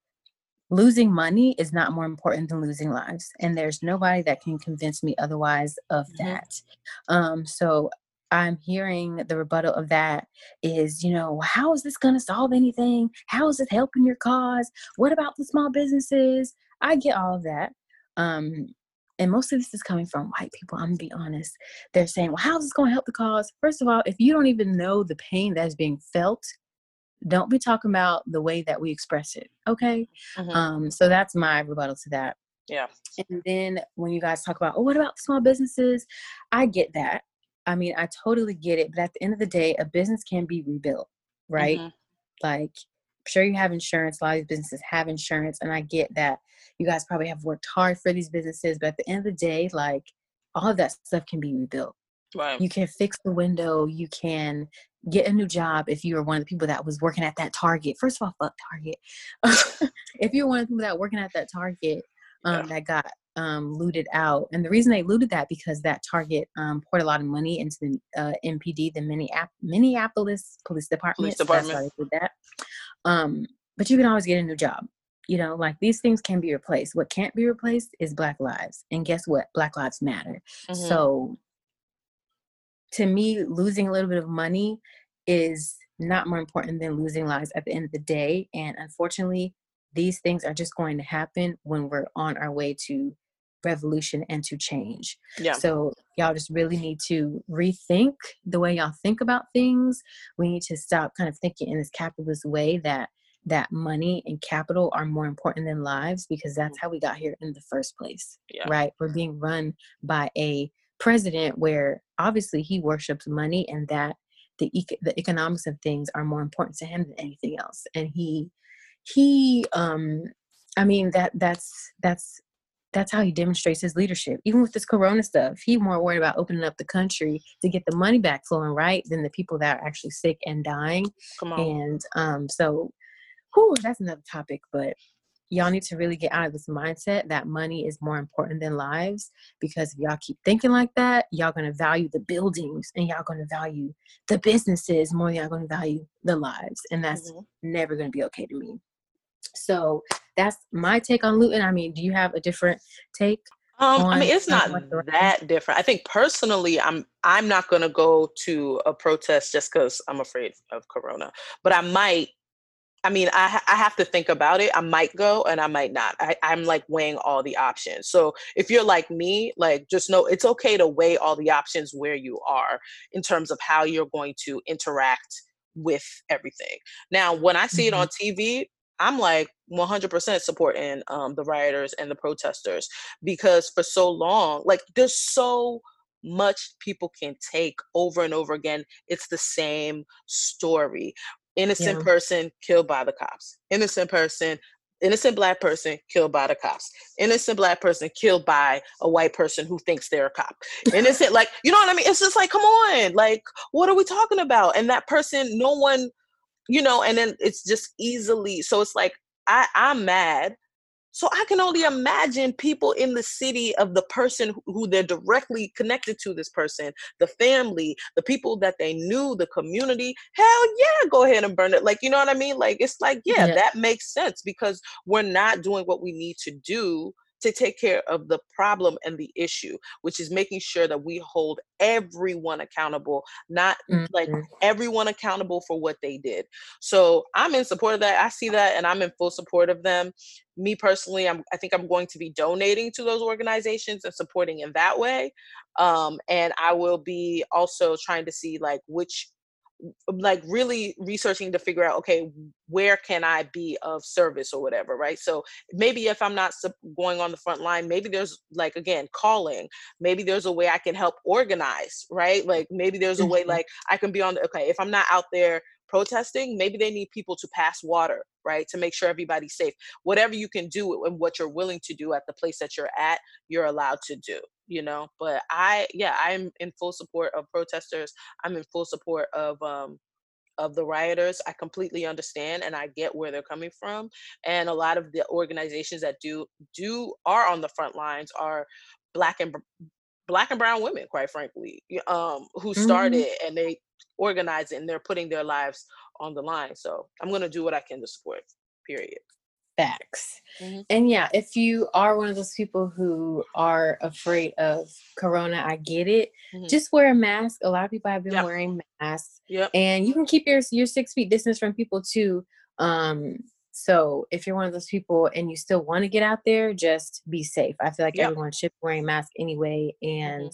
losing money is not more important than losing lives, and there's nobody that can convince me otherwise of mm-hmm. that. Um, so I'm hearing the rebuttal of that is, you know, how is this going to solve anything? How is it helping your cause? What about the small businesses? I get all of that. Um, and most of this is coming from white people, I'm gonna be honest. They're saying, well, how's this gonna help the cause? First of all, if you don't even know the pain that's being felt, don't be talking about the way that we express it. Okay. Mm-hmm. Um, so that's my rebuttal to that. Yeah. And then when you guys talk about, oh, what about small businesses? I get that. I mean, I totally get it. But at the end of the day, a business can be rebuilt, right? Mm-hmm. Like, sure you have insurance. A lot of these businesses have insurance. And I get that you guys probably have worked hard for these businesses. But at the end of the day, like, all of that stuff can be rebuilt. Right. You can fix the window. You can get a new job if you were one of the people that was working at that Target. First of all, fuck Target. if you're one of the people that working at that Target um, yeah. that got um, looted out, and the reason they looted that because that Target um, poured a lot of money into the uh, MPD, the Minneapolis Police Department. Police Department. So that's why they did that. Um, but you can always get a new job. You know, like these things can be replaced. What can't be replaced is Black lives. And guess what? Black lives matter. Mm-hmm. So to me, losing a little bit of money is not more important than losing lives at the end of the day. And unfortunately, these things are just going to happen when we're on our way to revolution and to change. Yeah. So y'all just really need to rethink the way y'all think about things. We need to stop kind of thinking in this capitalist way that that money and capital are more important than lives because that's mm. how we got here in the first place. Yeah. Right? We're being run by a president where obviously he worships money and that the the economics of things are more important to him than anything else and he he um i mean that that's that's that's how he demonstrates his leadership even with this corona stuff he more worried about opening up the country to get the money back flowing right than the people that are actually sick and dying Come on. and um so whew, that's another topic but y'all need to really get out of this mindset that money is more important than lives because if y'all keep thinking like that y'all gonna value the buildings and y'all gonna value the businesses more than y'all gonna value the lives and that's mm-hmm. never gonna be okay to me so that's my take on looting i mean do you have a different take um, I mean, it's not that different. I think personally, I'm I'm not going to go to a protest just because I'm afraid of Corona, but I might I mean, I I have to think about it. I might go and I might not. I, I'm like weighing all the options. So if you're like me, like just know it's okay to weigh all the options where you are in terms of how you're going to interact with everything. Now, when I see mm-hmm. it on TV, I'm like 100% supporting um, the rioters and the protesters because for so long, like there's so much people can take over and over again. It's the same story. Innocent yeah. person killed by the cops. Innocent person innocent black person killed by the cops. Innocent black person killed by a white person who thinks they're a cop. Innocent like you know what i mean? It's just like come on like what are we talking about? And that person no one you know and then it's just easily so it's like i i'm mad so I can only imagine people in the city of the person who they're directly connected to this person, the family, the people that they knew, the community. Hell yeah, go ahead and burn it. Like, you know what I mean? Like, it's like, yeah, yeah. that makes sense because we're not doing what we need to do to take care of the problem and the issue, which is making sure that we hold everyone accountable, not mm-hmm. like everyone accountable for what they did. So I'm in support of that. I see that and I'm in full support of them. Me personally, I'm, I think I'm going to be donating to those organizations and supporting in that way. Um, and I will be also trying to see like which like really researching to figure out okay where can i be of service or whatever right? So maybe if i'm not going on the front line maybe there's like again calling. Maybe there's a way i can help organize right? Like maybe there's a way mm-hmm. like i can be on the okay if i'm not out there protesting maybe they need people to pass water right? To make sure everybody's safe. Whatever you can do and what you're willing to do at the place that you're at you're allowed to do you know but i yeah i'm in full support of protesters. I'm in full support of um of the rioters. I completely understand and i get where they're coming from and a lot of the organizations that do do are on the front lines are black and black and brown women quite frankly um who started mm-hmm. and they organize it and they're putting their lives on the line. So i'm going to do what i can to support period facts. Mm-hmm. And yeah, if you are one of those people who are afraid of corona, I get it. Mm-hmm. Just wear a mask. A lot of people have been yep. wearing masks. Yep. And you can keep your your six feet distance from people too. Um, So if you're one of those people and you still want to get out there, just be safe. I feel like Yep. everyone should be wearing masks anyway and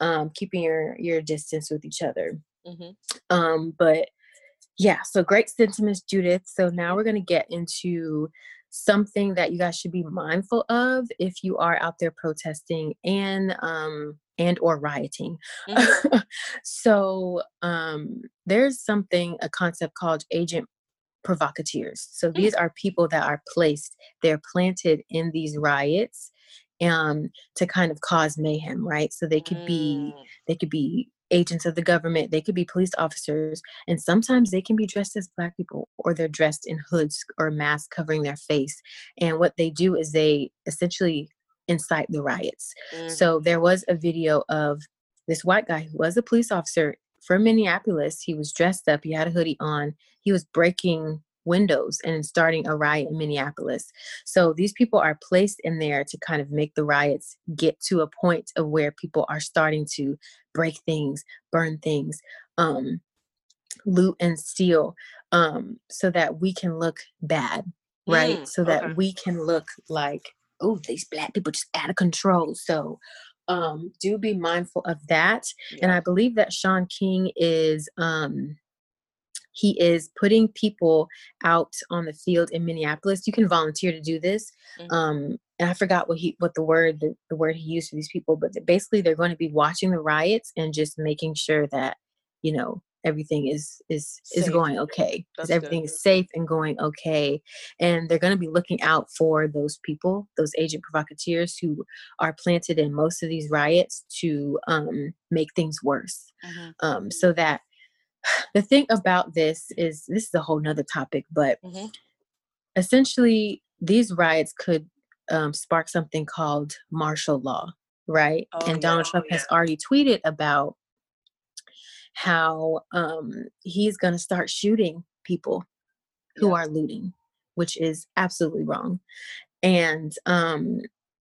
um, keeping your your distance with each other. hmm Um, but yeah, so great sentiments, Judith. So now we're gonna get into something that you guys should be mindful of if you are out there protesting and um and or rioting. so um there's something a concept called agent provocateurs. So these are people that are placed, they're planted in these riots um to kind of cause mayhem, right? So they could be Mm. they could be agents of the government they could be police officers and sometimes they can be dressed as black people or they're dressed in hoods or masks covering their face and what they do is they essentially incite the riots Mhm. so there was a video of this white guy who was a police officer from minneapolis he was dressed up he had a hoodie on he was breaking windows and starting a riot in minneapolis so these people are placed in there to kind of make the riots get to a point of where people are starting to break things, burn things, um, loot and steal, um, so that we can look bad, right? Mm, so that okay. we can look like, oh, these black people just out of control. So um, do be mindful of that. And I believe that Shaun King is um, he is putting people out on the field in Minneapolis. You can volunteer to do this. Mhm. Um, and I forgot what he what the word the, the word he used for these people, but basically they're going to be watching the riots and just making sure that you know everything is is is going okay. Is good. everything is safe and going okay, and they're going to be looking out for those people, those agent provocateurs who are planted in most of these riots to um, make things worse Mhm. um, so that the thing about this is this is a whole nother topic but Mhm. essentially these riots could um, spark something called martial law right Oh, and donald yeah. trump has already tweeted about how um, he's going to start shooting people who Yeah. are looting which is absolutely wrong and um,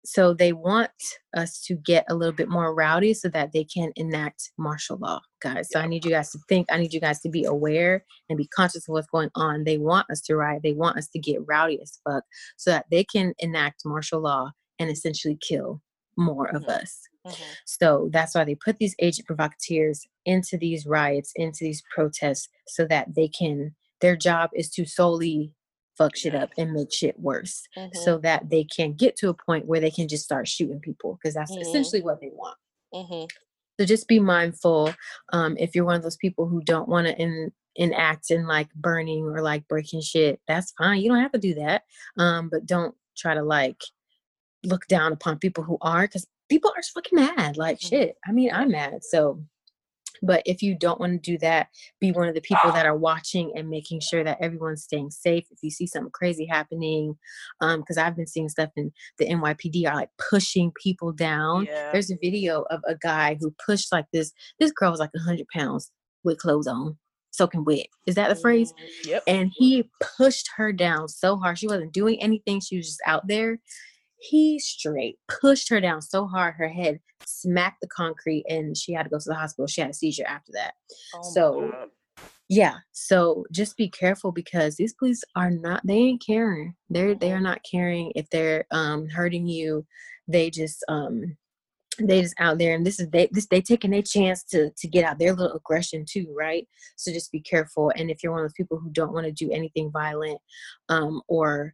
so they want us to get a little bit more rowdy so that they can enact martial law guys. So i need you guys to think i need you guys to be aware and be conscious of what's going on. They want us to riot. They want us to get rowdy as fuck so that they can enact martial law and essentially kill more of Mhm. us. Mhm. so that's why they put these agent provocateurs into these riots, into these protests, so that they can, their job is to solely fuck shit up and make shit worse, Mhm. so that they can get to a point where they can just start shooting people, because that's Mhm. essentially what they want. Mhm. So just be mindful um, if you're one of those people who don't want to in, enact in like burning or like breaking shit. That's fine. You don't have to do that, um, but don't try to like look down upon people who are because people are fucking mad. Like Mhm. shit. I mean, I'm mad. So, but if you don't want to do that, be one of the people that are watching and making sure that everyone's staying safe. If you see something crazy happening, um, because I've been seeing stuff in the NYPD are like pushing people down. Yeah. There's a video of a guy who pushed like this. This girl was like hundred pounds with clothes on, soaking wet. Is that the phrase? Mhm. Yep. and he pushed her down so hard. She wasn't doing anything. She was just out there. He straight pushed her down so hard, her head smacked the concrete, and she had to go to the hospital. She had a seizure after that. Oh so- Yeah. So just be careful because these police are not. They ain't caring. They're they are not caring if they're um hurting you. They just um they just out there and this is they this they taking their chance to to get out their little aggression too right so just be careful and if you're one of those people who don't want to do anything violent um or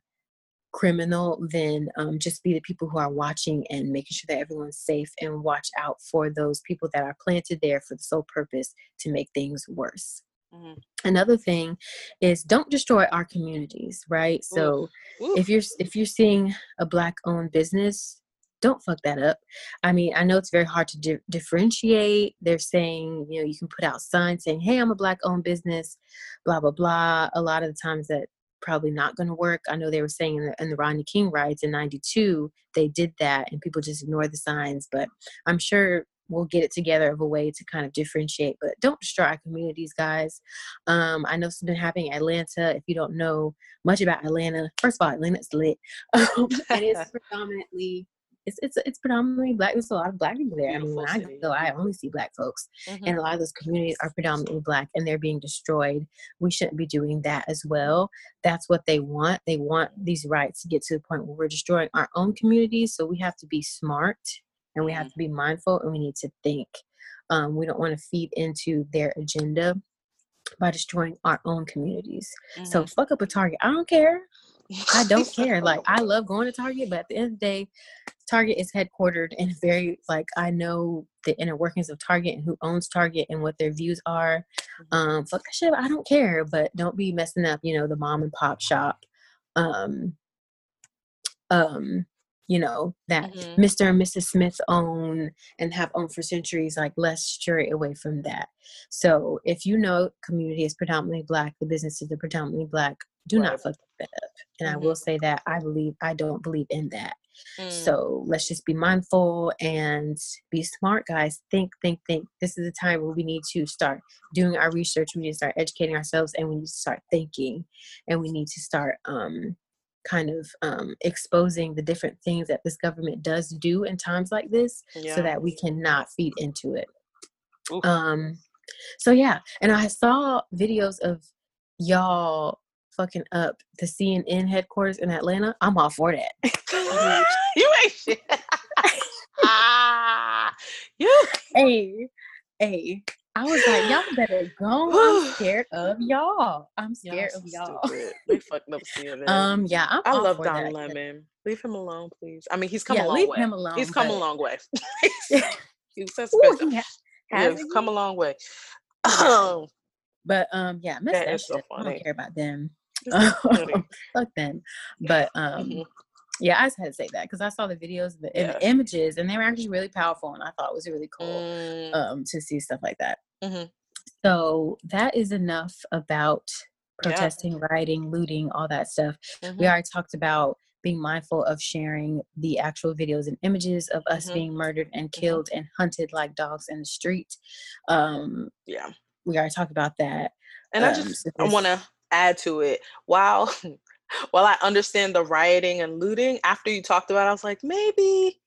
criminal then um, just be the people who are watching and making sure that everyone's safe and watch out for those people that are planted there for the sole purpose to make things worse. Mhm. another thing is don't destroy our communities right? So Oof. if you're if you're seeing a black owned business don't fuck that up. I mean i know it's very hard to di- differentiate. They're saying you know you can put out signs saying hey i'm a black owned business blah blah blah. A lot of the times that probably not going to work. I know they were saying in the, in the rodney king riots in 92 they did that and people just ignore the signs but i'm sure we'll get it together of a way to kind of differentiate but don't destroy our communities guys. Um, i know it's been happening in atlanta. If you don't know much about atlanta first of all atlanta's lit. Um, and it's predominantly it's it's it's predominantly black. There's a lot of black people there. I mean, when I Beautiful go, I only see black folks, Mhm. and a lot of those communities are predominantly black, and they're being destroyed. We shouldn't be doing that as well. That's what they want. They want these rights to get to the point where we're destroying our own communities. So we have to be smart, and we have Mhm. to be mindful, and we need to think. Um, we don't want to feed into their agenda by destroying our own communities. So Mhm. fuck up a Target. I don't care. I don't care. Like I love going to Target, but at the end of the day, Target is headquartered and very like I know the inner workings of Target and who owns Target and what their views are. Mhm. Um, fuck that shit. I don't care, but don't be messing up, you know, the mom and pop shop. Um, um, you know, that Mhm. Mr. and Mrs. Smith own and have owned for centuries, like let's stray away from that. So if you know community is predominantly black, the businesses are predominantly black, do Right. not fuck that up. And I Mhm. will say that I believe I don't believe in that. Mm. So let's just be mindful and be smart, guys. Think, think, think. This is the time where we need to start doing our research. We need to start educating ourselves, and we need to start thinking, and we need to start um, kind of um, exposing the different things that this government does do in times like this, yeah. so that we cannot feed into it. Um, so yeah, and I saw videos of y'all fucking up the CNN headquarters in Atlanta. I'm all for that. you ain't shit. ah, you. hey, hey. I was like, y'all better go. I'm scared of y'all. I'm scared Y'all of y'all. stupid. They fucked up CNN. Um, yeah, I'm I love Don that. Lemon. Leave him alone, please. I mean, he's come yeah, a long leave way. him alone. he's come a long way. he's that's Ooh, he ha- Yeah, has come a long way. But um, yeah, That is so shit. I don't care about them. So. Fuck them. But um, Mhm. yeah, I just had to say that because I saw the videos the, and the images, and they were actually really powerful, and I thought it was really cool Mm, um to see stuff like that. Mhm. So that is enough about Yeah. protesting, rioting, looting, all that stuff. We mhm. already talked about being mindful of sharing the actual videos and images of us Mhm. being murdered and killed and hunted like dogs in the street. Um, Yeah. we already talked about that. And I Um, just so I want to add to it. While while I understand the rioting and looting, after you talked about, it, I was like, maybe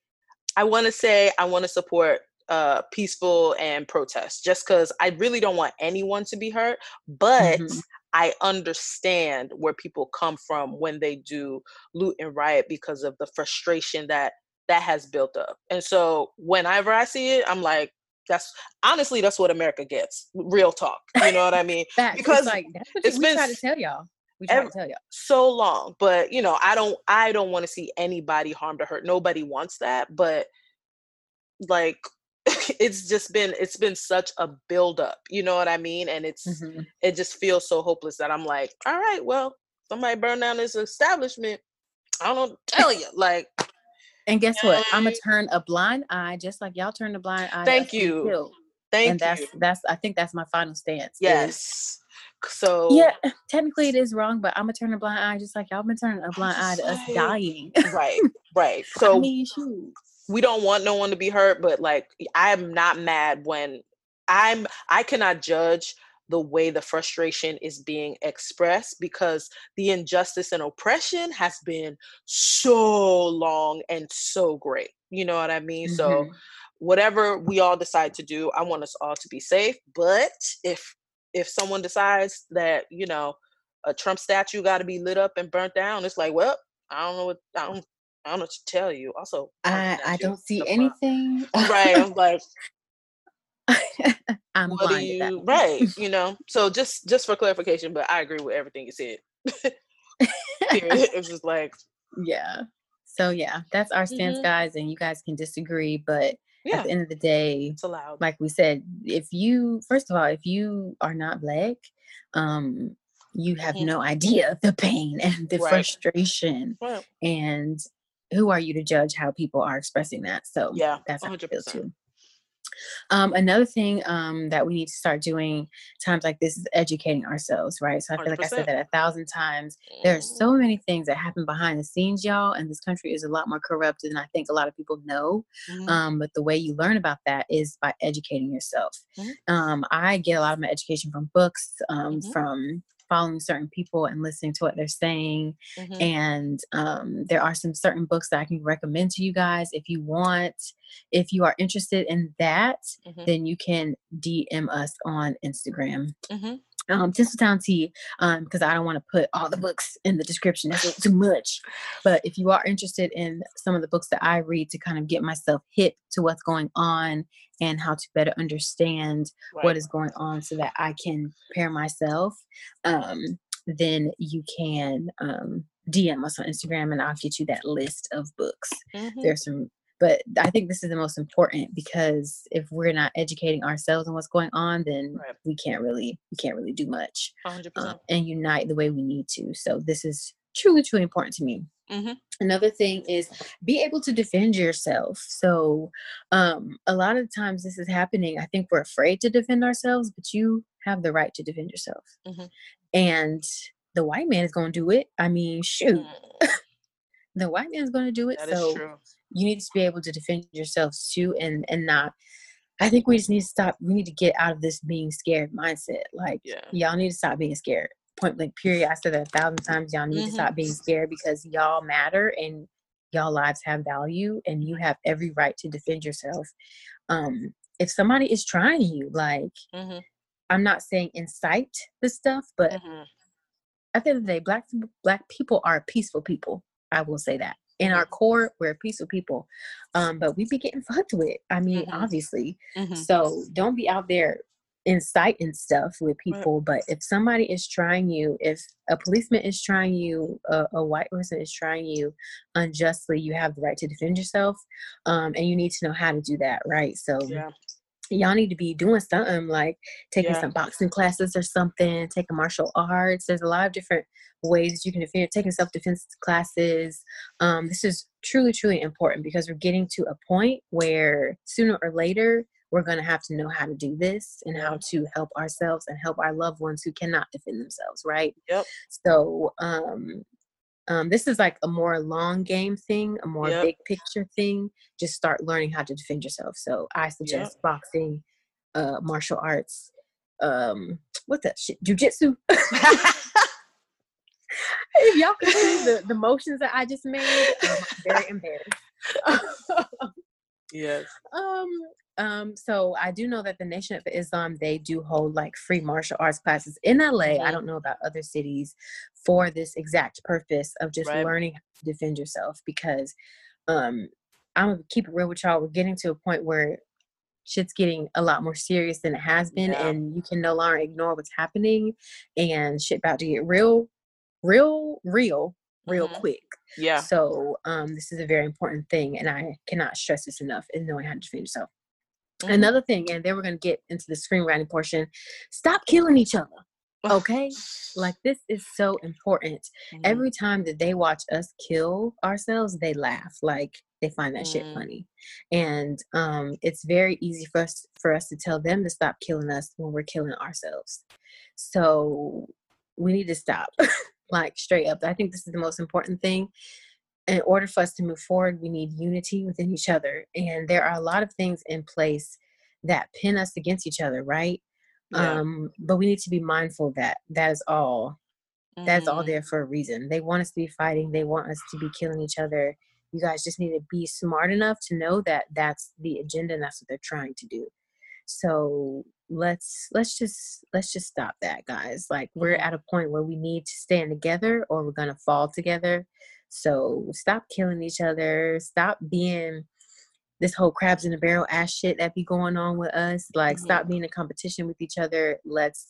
I want to say I want to support uh peaceful and protest just because I really don't want anyone to be hurt, but Mhm. I understand where people come from when they do loot and riot because of the frustration that that has built up. And so whenever I see it, I'm like, that's honestly that's what America gets. Real talk. You know what I mean? Because it's like that's what it's we been try to tell y'all. We try to tell y'all. so long but you know i don't i don't want to see anybody harmed or hurt nobody wants that but like it's just been it's been such a buildup you know what i mean and it's Mhm. it just feels so hopeless that i'm like all right well somebody burn down this establishment i don't know what to tell you like And guess what? I'm gonna turn a blind eye, just like y'all turned a blind eye. Thank you. thank and that's you that's I think that's my final stance. is, yes so Yeah, technically it is wrong, but I'm gonna turn a blind eye just like y'all been turning a blind eye to us dying. right right so we don't want no one to be hurt but like i'm not mad when i'm i cannot judge the way the frustration is being expressed because the injustice and oppression has been so long and so great you know what i mean so Mhm. whatever we all decide to do i want us all to be safe but if if someone decides that you know a trump statue got to be lit up and burnt down it's like well i don't know what i don't i don't know to tell you also I I don't see anything. right i'm like I'm what blind you right you know so just just for clarification but i agree with everything you said it's just like yeah. So yeah, that's our stance, Mhm. guys, and you guys can disagree, but yeah. at the end of the day, it's allowed like we said, if you first of all, if you are not black, um, you have Mhm. no idea the pain and the Right. frustration Right. and who are you to judge how people are expressing that so Yeah, that's how I feel too um, another thing um, that we need to start doing times like this is educating ourselves right so i feel like i said that a thousand times there are so many things that happen behind the scenes y'all and this country is a lot more corrupt than i think a lot of people know Mhm. um, but the way you learn about that is by educating yourself Mhm. um, i get a lot of my education from books um, Mhm. from following certain people and listening to what they're saying. Mm-hmm. And um, there are some certain books that I can recommend to you guys if you want. If you are interested in that, mm-hmm. then you can DM us on Instagram. Mm-hmm um, Tinseltown Tea, um, because I don't want to put all the books in the description. That's too much. But if you are interested in some of the books that I read to kind of get myself hip to what's going on and how to better understand right. what is going on so that I can prepare myself, um, then you can um, DM us on Instagram and I'll get you that list of books. Mm-hmm. There's some but i think this is the most important because if we're not educating ourselves on what's going on then right. we can't really we can't really do much um, and unite the way we need to so this is truly truly important to me mm-hmm. another thing is be able to defend yourself so um, a lot of times this is happening i think we're afraid to defend ourselves but you have the right to defend yourself mm-hmm. and the white man is going to do it i mean shoot mm. the white man is going to do it that so you need to be able to defend yourself too and and not I think we just need to stop. We need to get out of this being scared mindset. Like, yeah. y'all need to stop being scared. Point blank, period. I said that a thousand times. Y'all need mm-hmm. to stop being scared because y'all matter and y'all lives have value and you have every right to defend yourself. Um, if somebody is trying you, like, mm-hmm. I'm not saying incite the stuff, but mm-hmm. at the end of the day, black black people are peaceful people. I will say that in our core, we're a peaceful people. Um, but we be getting fucked with. I mean, mm-hmm. obviously. Mm-hmm. So don't be out there inciting stuff with people. But if somebody is trying you, if a policeman is trying you, a, a white person is trying you unjustly, you have the right to defend yourself. Um, and you need to know how to do that, right? So yeah y'all need to be doing something like taking yeah. some boxing classes or something, taking martial arts. There's a lot of different ways you can defend, taking self defense classes. Um, this is truly, truly important because we're getting to a point where sooner or later we're going to have to know how to do this and how to help ourselves and help our loved ones who cannot defend themselves, right? Yep. So, um, um, this is like a more long game thing, a more yep. big picture thing. Just start learning how to defend yourself. So I suggest yep. boxing, uh, martial arts, um, what's that shit? Jujitsu. if y'all can see the, the motions that I just made, I'm very embarrassed. yes. Um, um, so I do know that the Nation of Islam they do hold like free martial arts classes in LA. Mm-hmm. I don't know about other cities for this exact purpose of just right. learning how to defend yourself because um I'm gonna keep it real with y'all. We're getting to a point where shit's getting a lot more serious than it has been, yeah. and you can no longer ignore what's happening, and shit about to get real, real, real, real mm-hmm. quick. Yeah. So um, this is a very important thing, and I cannot stress this enough in knowing how to defend yourself. Mm-hmm. Another thing, and then we're gonna get into the screenwriting portion. Stop killing each other. Okay, like this is so important. Mm-hmm. Every time that they watch us kill ourselves, they laugh. Like they find that shit mm-hmm. funny, and um, it's very easy for us for us to tell them to stop killing us when we're killing ourselves. So we need to stop. like straight up. I think this is the most important thing in order for us to move forward, we need unity within each other. And there are a lot of things in place that pin us against each other, right? Yeah. Um, but we need to be mindful that that is all. Mm-hmm. That's all mm-hmm. there for a reason. They want us to be fighting. They want us to be killing each other. You guys just need to be smart enough to know that that's the agenda and that's what they're trying to do. So let's let's just let's just stop that, guys. Like we're mm-hmm. at a point where we need to stand together, or we're gonna fall together so stop killing each other. Stop being this whole crabs in a barrel ass shit that be going on with us. Like mm-hmm. stop being in competition with each other. Let's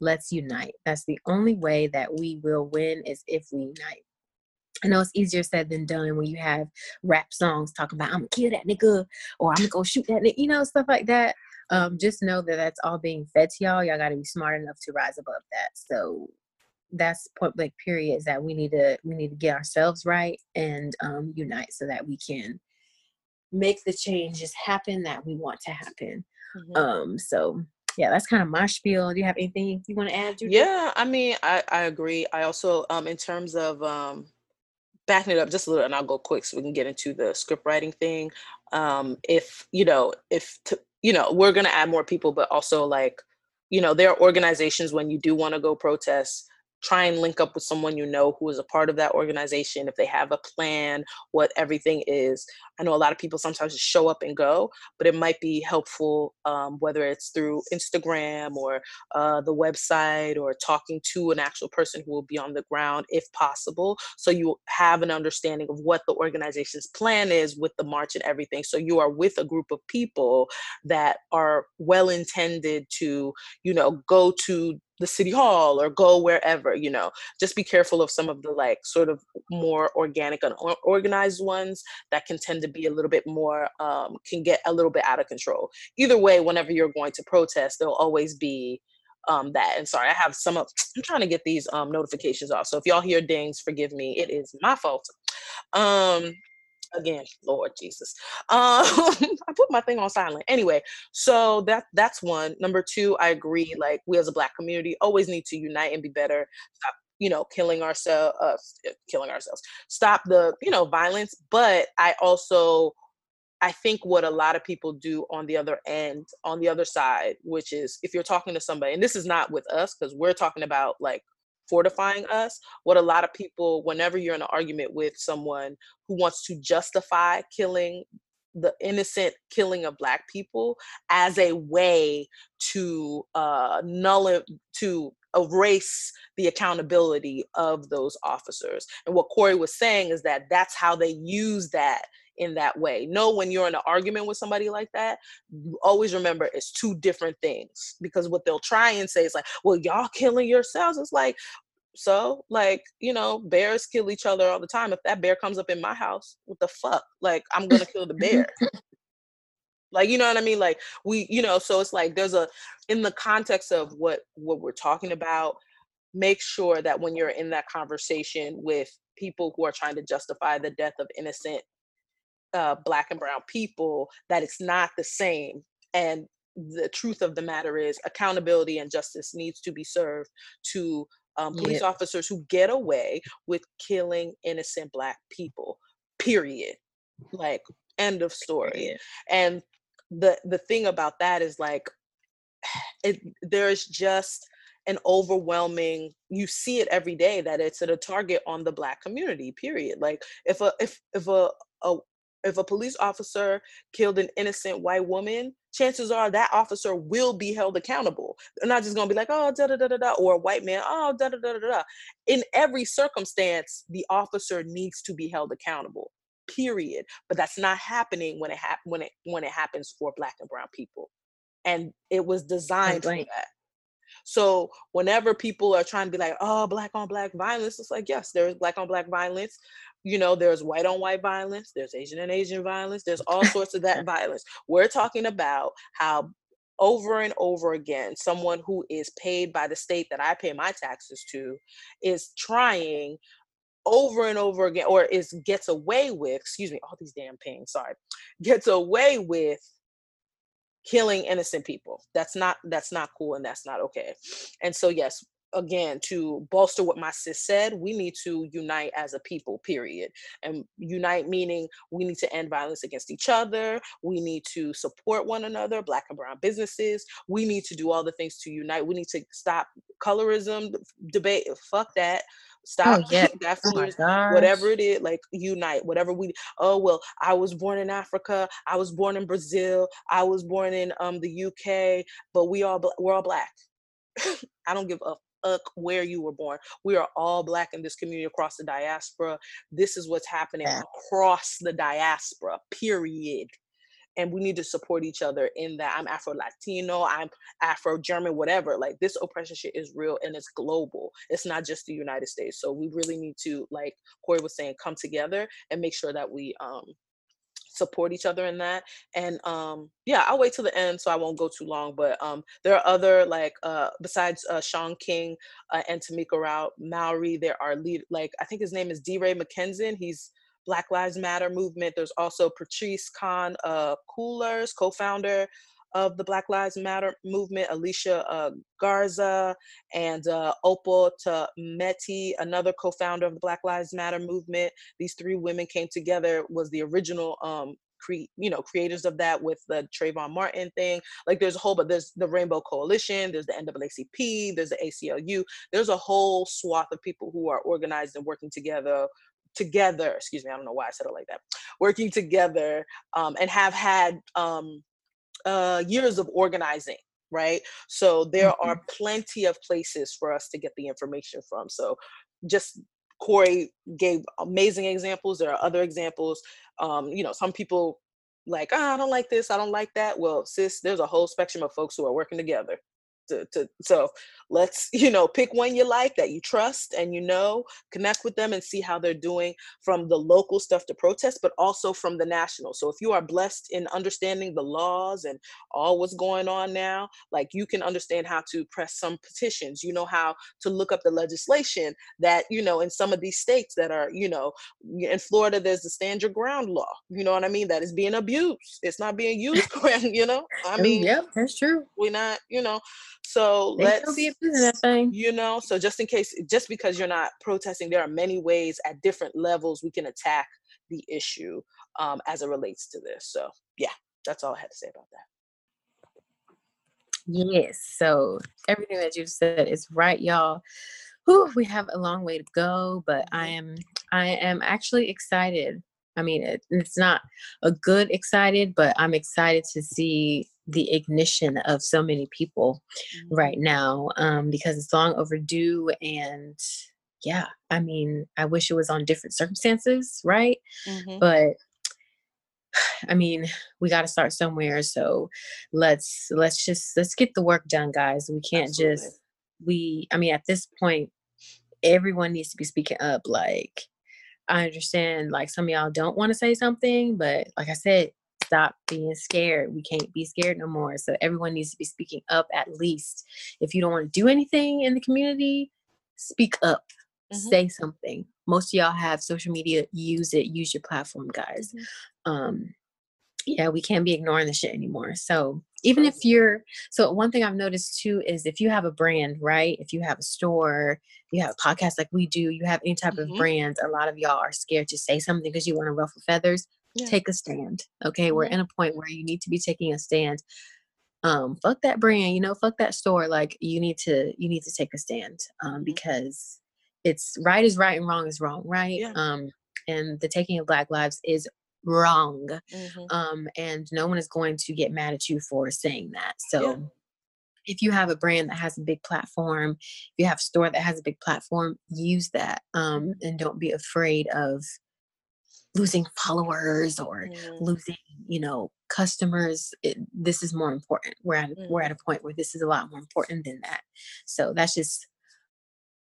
let's unite. That's the only way that we will win is if we unite. I know it's easier said than done when you have rap songs talking about I'm gonna kill that nigga or I'm gonna go shoot that nigga, you know, stuff like that. Um, just know that that's all being fed to y'all. Y'all got to be smart enough to rise above that. So that's point blank period is that we need to we need to get ourselves right and um, unite so that we can make the changes happen that we want to happen mm-hmm. um so yeah that's kind of my spiel do you have anything you want to add Judy? yeah i mean i i agree i also um in terms of um backing it up just a little and i'll go quick so we can get into the script writing thing um if you know if to, you know we're gonna add more people but also like you know there are organizations when you do want to go protest try and link up with someone you know who is a part of that organization if they have a plan what everything is. I know a lot of people sometimes just show up and go but it might be helpful um, whether it's through instagram or uh, the website or talking to an actual person who will be on the ground if possible so you have an understanding of what the organization's plan is with the march and everything. So you are with a group of people that are well intended to you know go to the city hall or go wherever you know just be careful of some of the like sort of more organic and organized ones that can tend to be a little bit more um, can get a little bit out of control. Either way whenever you're going to protest there'll always be um, that. And sorry i have some of i'm trying to get these um, notifications off. So if y'all hear dings forgive me. It is my fault. Um again lord jesus. Um i put my thing on silent. Anyway so that that's one. Number two i agree like we as a black community always need to unite and be better. Stop you know killing ourselves uh, killing ourselves. Stop the you know violence but i also I think what a lot of people do on the other end, on the other side, which is if you're talking to somebody, and this is not with us because we're talking about like fortifying us. What a lot of people, whenever you're in an argument with someone who wants to justify killing the innocent killing of black people as a way to uh null to erase the accountability of those officers and what corey was saying is that that's how they use that in that way. Know when you're in an argument with somebody like that, always remember it's two different things because what they'll try and say is like, well, y'all killing yourselves. It's like, so like, you know, bears kill each other all the time. If that bear comes up in my house, what the fuck? Like, I'm gonna kill the bear. like you know what i mean like we you know so it's like there's a in the context of what what we're talking about make sure that when you're in that conversation with people who are trying to justify the death of innocent uh, black and brown people that it's not the same and the truth of the matter is accountability and justice needs to be served to um, police yep. officers who get away with killing innocent black people period. Like end of story. And the the thing about that is like it there's just an overwhelming you see it every day that it's at a target on the black community period. Like if a if if a, a if a police officer killed an innocent white woman, chances are that officer will be held accountable. They're not just gonna be like, oh, da da da da da, or a white man, oh, da da da da da. In every circumstance, the officer needs to be held accountable. Period. But that's not happening when it ha- when it when it happens for black and brown people, and it was designed for that. So whenever people are trying to be like, oh, black on black violence, it's like, yes, there is black on black violence. You know, there's white on white violence, there's Asian and Asian violence, there's all sorts of that violence. We're talking about how over and over again, someone who is paid by the state that I pay my taxes to is trying over and over again, or is gets away with, excuse me, all these damn pings, sorry, gets away with killing innocent people that's not that's not cool and that's not okay and so yes again to bolster what my sis said we need to unite as a people period and unite meaning we need to end violence against each other we need to support one another black and brown businesses we need to do all the things to unite we need to stop colorism debate fuck that Stop oh, yeah. that oh whatever it is, like unite, whatever we oh well, I was born in Africa, I was born in Brazil, I was born in um the UK, but we all we're all black. I don't give a fuck where you were born. We are all black in this community across the diaspora. This is what's happening yeah. across the diaspora, period and we need to support each other in that i'm afro latino i'm afro german whatever like this oppression shit is real and it's global it's not just the united states so we really need to like corey was saying come together and make sure that we um support each other in that and um yeah i'll wait till the end so i won't go too long but um there are other like uh besides uh shaun king uh, and tamika rao Mallory, there are lead like i think his name is DeRay Mckesson he's Black Lives Matter movement. There's also Patrisse Khan uh, Cullors, co-founder of the Black Lives Matter movement, Alicia uh, Garza, and uh, Opal Tometi, another co-founder of the Black Lives Matter movement. These three women came together, was the original um, you know creators of that with the Trayvon Martin thing. Like there's a whole, but there's the Rainbow Coalition, there's the NAACP, there's the ACLU. There's a whole swath of people who are organized and working together together excuse me i don't know why i said it like that working together um, and have had um, uh, years of organizing right? So there mm-hmm. are plenty of places for us to get the information from. So just corey gave amazing examples. There are other examples. Um, you know some people like oh, i don't like this. I don't like that. Well sis there's a whole spectrum of folks who are working together to, to so let's you know pick one you like that you trust and you know connect with them and see how they're doing from the local stuff to protest but also from the national. So if you are blessed in understanding the laws and all what's going on now like you can understand how to press some petitions. You know how to look up the legislation that you know in some of these states that are you know in florida there's the stand your ground law. You know what i mean? That is being abused. It's not being used you know? I oh, mean yep that's true. we're not you know so they let's be that thing. You know, so just in case, just because you're not protesting, there are many ways at different levels we can attack the issue um, as it relates to this. So yeah, that's all I had to say about that. Yes. So everything that you said is right, y'all. Whew, we have a long way to go, but I mm-hmm. am I am actually excited. I mean, it, it's not a good excited, but I'm excited to see the ignition of so many people mm-hmm. right now um, because it's long overdue and yeah i mean i wish it was on different circumstances right mm-hmm. but i mean we got to start somewhere so let's let's just let's get the work done guys we can't Absolutely. just we i mean at this point everyone needs to be speaking up like i understand like some of y'all don't want to say something but like i said stop being scared. We can't be scared no more. So everyone needs to be speaking up at least. If you don't want to do anything in the community, speak up. Mm-hmm. Say something. Most of y'all have social media. Use it. Use your platform, guys. Mm-hmm. Um, yeah, we can't be ignoring the shit anymore. So even if you're so one thing I've noticed too is if you have a brand, right? If you have a store, you have a podcast like we do, you have any type mm-hmm. of brands, a lot of y'all are scared to say something because you want to ruffle feathers yeah. take a stand. Okay. We're in a point where you need to be taking a stand. Um, fuck that brand, you know, fuck that store. Like you need to, you need to take a stand. Um, mm-hmm. because it's right is right and wrong is wrong, right? Yeah. Um, and the taking of black lives is wrong. Mm-hmm. Um, and no one is going to get mad at you for saying that. So yeah. if you have a brand that has a big platform, if you have a store that has a big platform, use that. Um, mm-hmm. and don't be afraid of losing followers or mm. losing you know customers it, this is more important we're at mm. we're at a point where this is a lot more important than that so that's just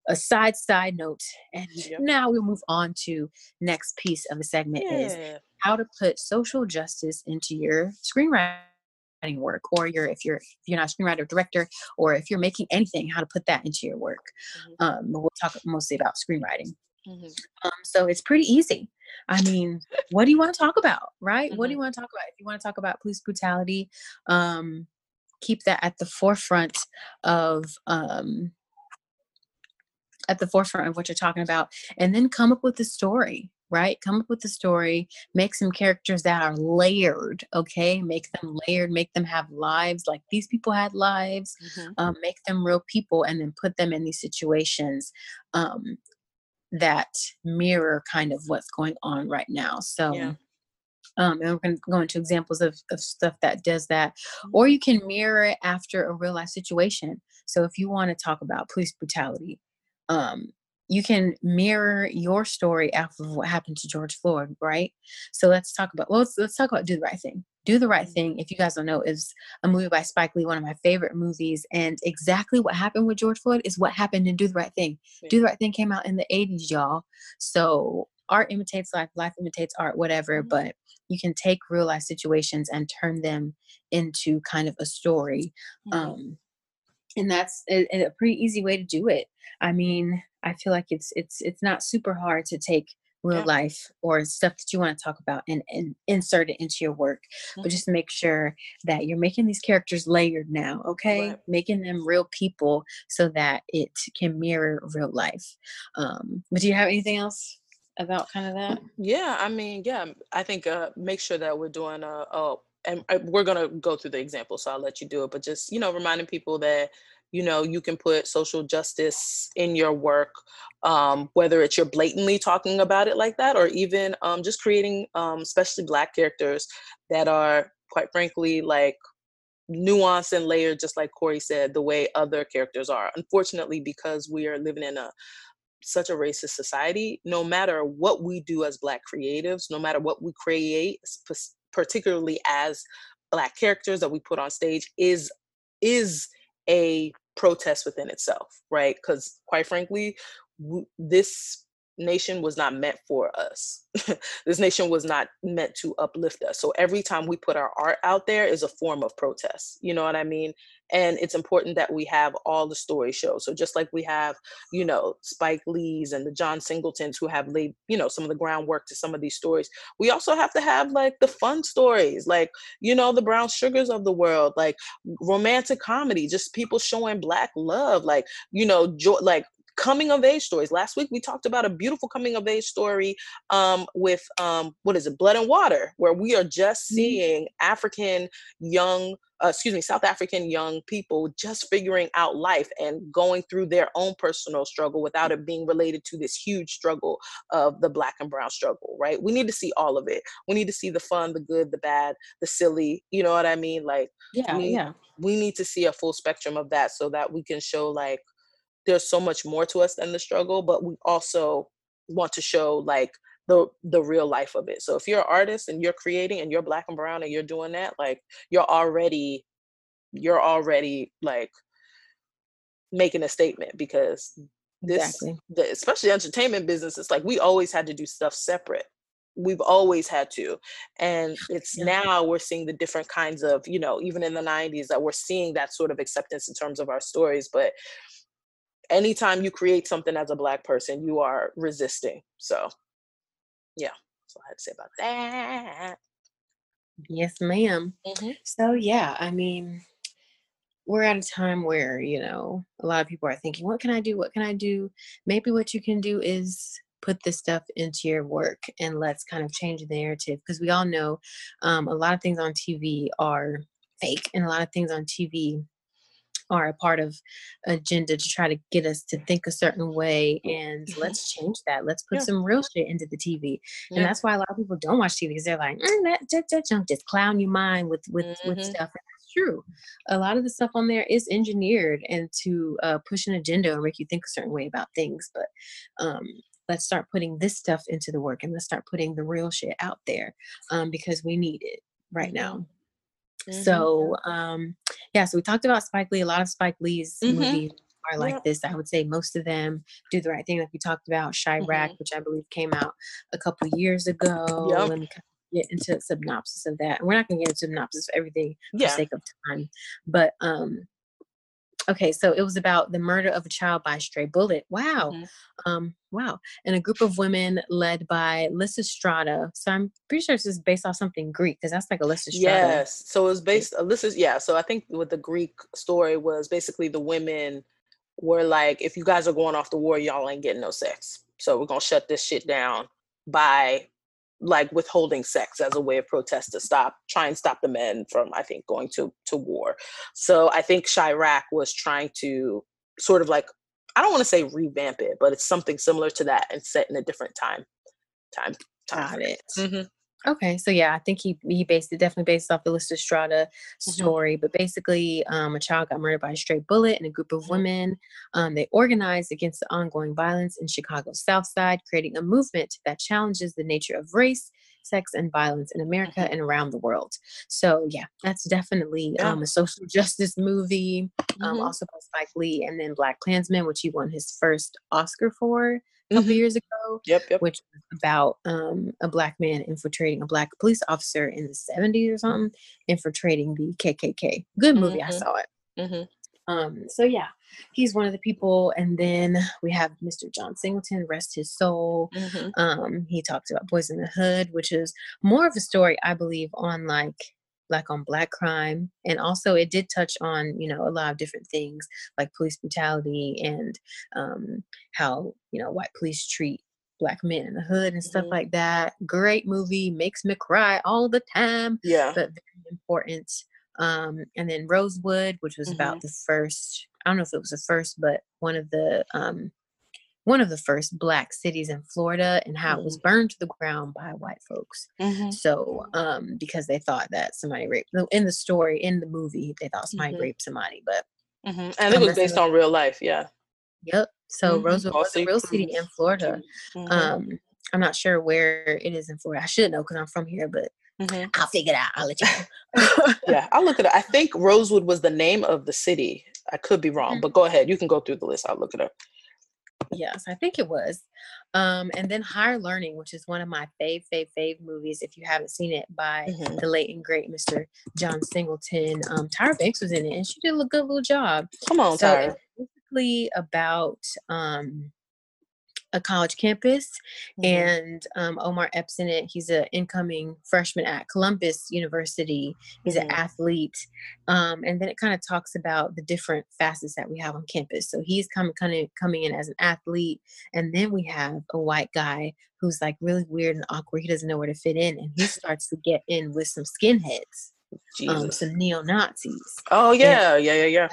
a side side note and yep. now we'll move on to next piece of the segment yeah. is how to put social justice into your screenwriting work or your if you're if you're not a screenwriter director or if you're making anything how to put that into your work mm-hmm. um, we'll talk mostly about screenwriting mm-hmm. um, so it's pretty easy I mean, what do you want to talk about, right? Mm-hmm. What do mm-hmm. you want to talk about? If you want to talk about police brutality, um, keep that at the forefront of um, at the forefront of what you're talking about, and then come up with a story, right? Come up with a story, make some characters that are layered, okay? Make them layered, make them have lives like these people had lives, mm-hmm. um, make them real people, and then put them in these situations. Um, that mirror kind of what's going on right now. So, yeah. um, and we're going to go into examples of, of stuff that does that. Mm-hmm. Or you can mirror it after a real life situation. So, if you want to talk about police brutality, um, you can mirror your story after what happened to George Floyd, right? So let's talk about well, let's let's talk about do the right thing. Do the Right Thing, if you guys don't know, is a movie by Spike Lee, one of my favorite movies. And exactly what happened with George Floyd is what happened in Do the Right Thing. Yeah. Do the Right Thing came out in the 80s, y'all. So art imitates life, life imitates art, whatever. Mm-hmm. But you can take real life situations and turn them into kind of a story. Mm-hmm. Um, and that's a, a pretty easy way to do it. I mean, I feel like it's it's it's not super hard to take real yeah. life or stuff that you want to talk about and, and insert it into your work mm-hmm. but just make sure that you're making these characters layered now okay right. making them real people so that it can mirror real life um but do you have anything else about kind of that? Yeah, I mean, yeah, I think uh, make sure that we're doing a, a and uh, we're gonna go through the example, so I'll let you do it. But just you know, reminding people that you know you can put social justice in your work, um, whether it's you're blatantly talking about it like that, or even um, just creating, um, especially Black characters that are, quite frankly, like nuanced and layered, just like Corey said, the way other characters are. Unfortunately, because we are living in a such a racist society, no matter what we do as Black creatives, no matter what we create, particularly as Black characters that we put on stage, is is a protest within itself, right? Because quite frankly, w- this nation was not meant for us. this nation was not meant to uplift us. So every time we put our art out there is a form of protest. You know what I mean? And it's important that we have all the stories show. So just like we have, you know, Spike Lee's and the John Singletons who have laid, you know, some of the groundwork to some of these stories, we also have to have like the fun stories, like, you know, the brown sugars of the world, like romantic comedy, just people showing black love, like, you know, joy, like coming of age stories. Last week we talked about a beautiful coming of age story um, with um, what is it, Blood and Water, where we are just mm-hmm. seeing African young, uh, excuse me, South African young people just figuring out life and going through their own personal struggle without it being related to this huge struggle of the Black and Brown struggle. Right? We need to see all of it. We need to see the fun, the good, the bad, the silly. You know what I mean? Like, yeah, we, yeah. We need to see a full spectrum of that so that we can show like there's so much more to us than the struggle but we also want to show like the the real life of it so if you're an artist and you're creating and you're black and brown and you're doing that like you're already you're already like making a statement because this exactly. the, especially entertainment business it's like we always had to do stuff separate we've always had to and it's yeah. now we're seeing the different kinds of you know even in the 90s that we're seeing that sort of acceptance in terms of our stories but anytime you create something as a black person, you are resisting. So, yeah, that's I had to say about that. Yes, madam mm-hmm. So, yeah, I mean, we're at a time where, you know, a lot of people are thinking, what can I do? What can I do? Maybe what you can do is put this stuff into your work and let's kind of change the narrative because we all know um, a lot of things on TV are fake and a lot of things on TV are a part of agenda to try to get us to think a certain way and mm-hmm. let's change that let's put yeah. some real shit into the tv yeah. and that's why a lot of people don't watch tv because they're like mm, that, that, that junk just clown your mind with with mm-hmm. with stuff and that's true a lot of the stuff on there is engineered and to uh, push an agenda or make you think a certain way about things but um let's start putting this stuff into the work and let's start putting the real shit out there um, because we need it right now mm-hmm. So um yeah, so we talked about Spike Lee. A lot of Spike Lee's mm-hmm. movies are like this. I would say most of them do the right thing, like we talked about. Chi-Raq, mm-hmm. which I believe came out a couple years ago. Yep. Let me get into a synopsis of that. And we're not gonna get into synopsis of everything yeah. for sake of time. But um okay so it was about the murder of a child by a stray bullet. Wow mm-hmm. um wow. And a group of women led by lysistrata so i'm pretty sure this is based off something greek because that's like a lysistrata yes so it was based Lysis, yeah so i think what the greek story was basically the women were like if you guys are going off the war y'all ain't getting no sex. So we're gonna shut this shit down by like withholding sex as a way of protest to stop try and stop the men from i think going to to war so i think Chi-Raq was trying to sort of like i don't want to say revamp it but it's something similar to that and set in a different time time time Got it. Mm-hmm. Okay, so yeah, I think he he based it definitely based off the Lysistrata mm-hmm. story, mm-hmm. but basically, um, a child got murdered by a stray bullet, and a group of mm-hmm. women um, they organized against the ongoing violence in Chicago's South Side, creating a movement that challenges the nature of race, sex, and violence in America mm-hmm. and around the world. So yeah, that's definitely yeah. um, a social justice movie, um, mm-hmm. also by Spike Lee, and then Black Klansman, which he won his first Oscar for a couple mm-hmm. years ago. Yep, yep. Which was about um, a black man infiltrating a black police officer in the 70s or something, infiltrating the KKK. Good movie. Mm-hmm. I saw it. Mm-hmm. Um, so yeah, he's one of the people. And then we have Mr. John Singleton, rest his soul. Mm-hmm. Um, he talks about Boys in the Hood, which is more of a story, I believe, on like black on black crime and also it did touch on you know a lot of different things like police brutality and um, how you know white police treat black men in the hood and stuff mm-hmm. like that. Great movie, makes me cry all the time. Yeah. But very important. Um, and then Rosewood, which was mm-hmm. about the first, I don't know if it was the first, but one of the um one of the first black cities in Florida and how mm-hmm. it was mm-hmm. burned to the ground by white folks. Mm-hmm. So, um, because they thought that somebody raped in the story, in the movie, they thought somebody mm-hmm. raped somebody, but mm-hmm. and it was based on real life. Yeah. Yep. So mm-hmm. Rosewood was a real city in Florida. Um, I'm not sure where it is in Florida. I should know because I'm from here, but I'll figure it out. I'll let you know. yeah, I'll look it up. I think Rosewood was the name of the city. I could be wrong, but go ahead. You can go through the list. I'll look it up. Yes, I think it was. Um, and then Higher Learning, which is one of my fave, fave, fave movies. If you haven't seen it, by mm-hmm. the late and great Mr. John Singleton. Um, Tyra Banks was in it, and she did a good little job. Come on, so Tyra. basically about um, a college campus, mm-hmm. and um, Omar Epps in it. He's an incoming freshman at Columbus University. He's mm-hmm. an athlete, um, and then it kind of talks about the different facets that we have on campus. So he's coming, kind of coming in as an athlete, and then we have a white guy who's like really weird and awkward. He doesn't know where to fit in, and he starts to get in with some skinheads, um, some neo Nazis. Oh yeah, and yeah, yeah, yeah.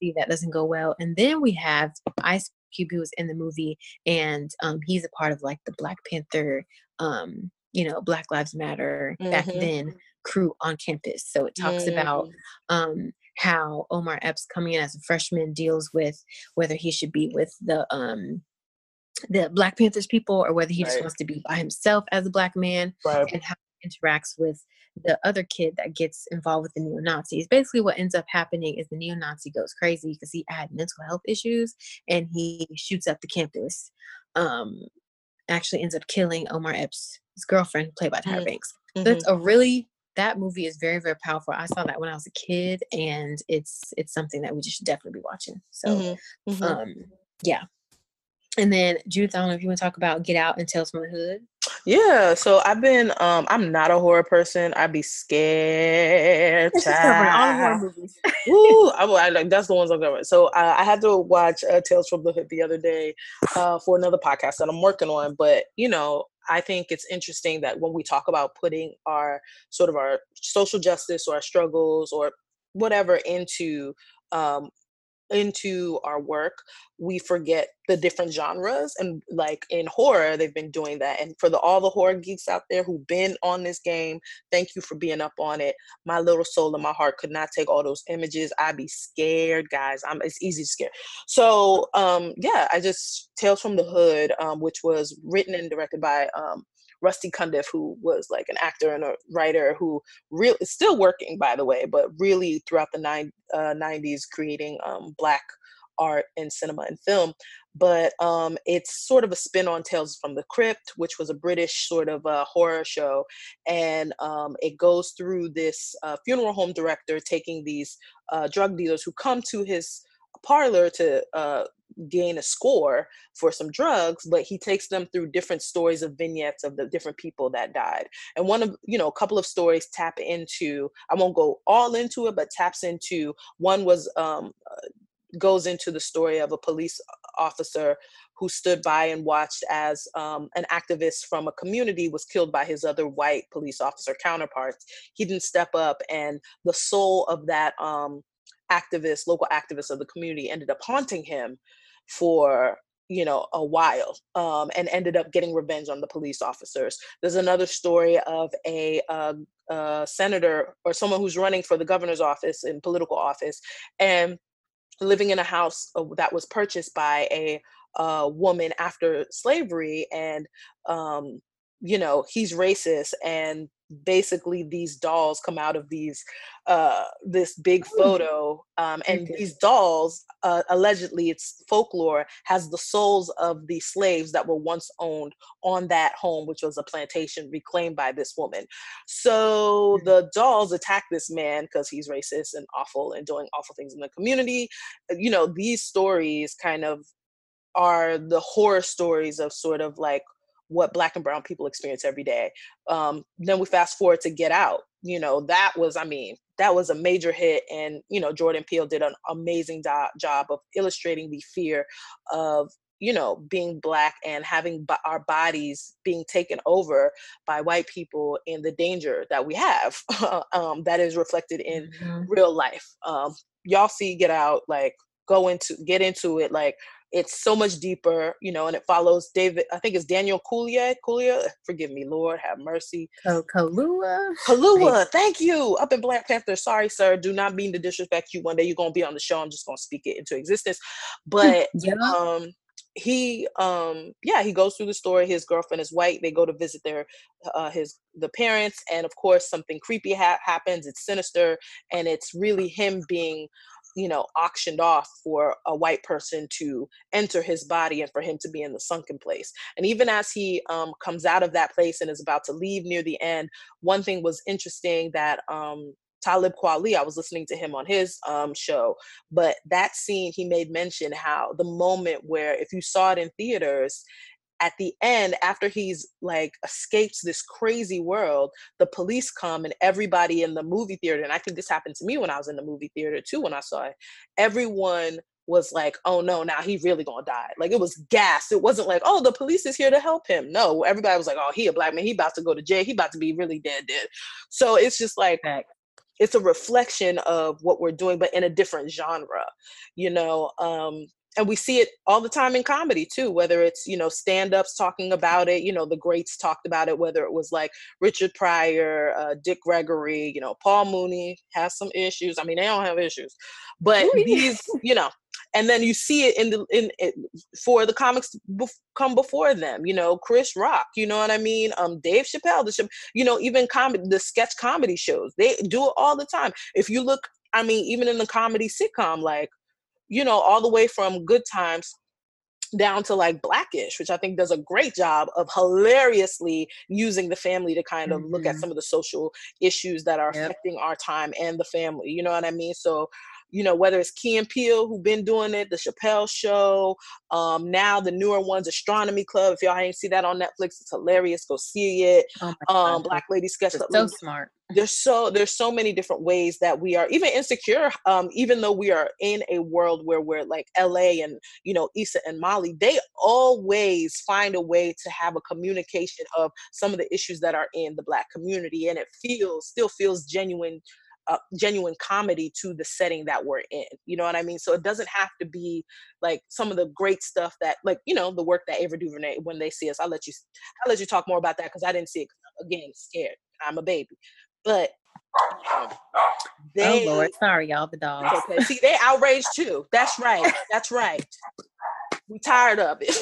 See that doesn't go well, and then we have Ice Cube was in the movie, and um, he's a part of like the Black Panther, um, you know, Black Lives Matter mm-hmm. back then crew on campus. So it talks mm-hmm. about um, how Omar Epps coming in as a freshman deals with whether he should be with the um, the Black Panthers people or whether he right. just wants to be by himself as a black man right. and how interacts with the other kid that gets involved with the neo Nazis. Basically, what ends up happening is the neo Nazi goes crazy because he had mental health issues and he shoots up the campus. Um, actually ends up killing Omar Epps' girlfriend, played by Tyra mm-hmm. Banks. So it's mm-hmm. a really that movie is very very powerful. I saw that when I was a kid, and it's it's something that we just should definitely be watching. So, mm-hmm. mm-hmm. um, yeah. And then Judith, I don't know if you want to talk about Get Out and Tales from the Hood. Yeah, so I've been um I'm not a horror person. I'd be scared. all horror movies. Ooh, I, I, like that's the ones I'm going. So uh, I had to watch uh, Tales from the Hood the other day uh, for another podcast that I'm working on. But you know, I think it's interesting that when we talk about putting our sort of our social justice or our struggles or whatever into um, into our work we forget the different genres and like in horror they've been doing that and for the all the horror geeks out there who've been on this game thank you for being up on it. My little soul and my heart could not take all those images. I'd be scared guys. I'm it's easy to scare. So um yeah i just tales from the hood um which was written and directed by um Rusty Cundiff, who was like an actor and a writer who really is still working, by the way, but really throughout the nine, uh, 90s creating um, Black art in cinema and film. But um, it's sort of a spin on Tales from the Crypt, which was a British sort of horror show. And um, it goes through this uh, funeral home director taking these uh, drug dealers who come to his parlor to uh, gain a score for some drugs but he takes them through different stories of vignettes of the different people that died and one of you know a couple of stories tap into i won't go all into it but taps into one was um uh, goes into the story of a police officer who stood by and watched as um, an activist from a community was killed by his other white police officer counterparts. He didn't step up, and the soul of that um, activist, local activists of the community, ended up haunting him for you know a while um, and ended up getting revenge on the police officers. There's another story of a, a senator or someone who's running for the governor's office in political office and living in a house uh, that was purchased by a, a woman after slavery and um, you know he's racist and basically these dolls come out of these uh this big photo um and these dolls uh, allegedly it's folklore has the souls of the slaves that were once owned on that home which was a plantation reclaimed by this woman. So mm-hmm. the dolls attack this man because he's racist and awful and doing awful things in the community. You know these stories kind of are the horror stories of sort of like what black and brown people experience every day um, then we fast forward to get out you know that was i mean that was a major hit and you know jordan peele did an amazing do- job of illustrating the fear of you know being black and having b- our bodies being taken over by white people and the danger that we have um, that is reflected in mm-hmm. real life um, y'all see get out like go into get into it like it's so much deeper you know and it follows david i think it's daniel Kaluuya Kaluuya forgive me lord have mercy. Oh Kaluuya Kaluuya thank you. Up in black panther sorry sir do not mean to disrespect you. One day you're gonna be on the show i'm just gonna speak it into existence. But yeah. um he um yeah he goes through the story. His girlfriend is white. They go to visit their uh his the parents and of course something creepy ha- happens. It's sinister and it's really him being you know auctioned off for a white person to enter his body and for him to be in the sunken place. And even as he um, comes out of that place and is about to leave near the end one thing was interesting that um, Talib Kweli, I was listening to him on his um, show, but that scene he made mention how the moment where if you saw it in theaters, at the end after he's like escapes this crazy world the police come and everybody in the movie theater and i think this happened to me when i was in the movie theater too when i saw it everyone was like oh no now he really gonna die. Like it was gas it wasn't like oh the police is here to help him. No everybody was like oh he a black man. He about to go to jail. He about to be really dead dead. So it's just like it's a reflection of what we're doing but in a different genre you know um and we see it all the time in comedy too whether it's you know stand-ups talking about it you know the greats talked about it whether it was like richard pryor uh, dick gregory you know paul mooney has some issues i mean they don't have issues but these you know and then you see it in the in it for the comics bef- come before them you know chris rock you know what i mean? Um dave chappelle the you know even comedy the sketch comedy shows they do it all the time. If you look i mean even in the comedy sitcom like you know, all the way from Good Times down to like Blackish, which I think does a great job of hilariously using the family to kind of mm-hmm. look at mm-hmm. some of the social issues that are yep. affecting our time and the family. You know what I mean? So you know, whether it's Key and Peele who've been doing it, the Chappelle Show, um, now the newer ones, Astronomy Club. If y'all ain't see that on Netflix, it's hilarious. Go see it. Oh um, Black Lady Sketch. So smart. There's so there's so many different ways that we are even insecure. Um, even though we are in a world where we're like LA and you know Issa and Molly, they always find a way to have a communication of some of the issues that are in the Black community, and it feels still feels genuine a genuine comedy to the setting that we're in. You know what I mean? So it doesn't have to be like some of the great stuff that, like you know, the work that Ava DuVernay when they see us. I'll let you, I'll let you talk more about that because I didn't see it. Again, scared. I'm a baby, but um, they, oh Lord, sorry y'all, the dogs. Okay, see they outraged too. That's right. That's right. We tired of it.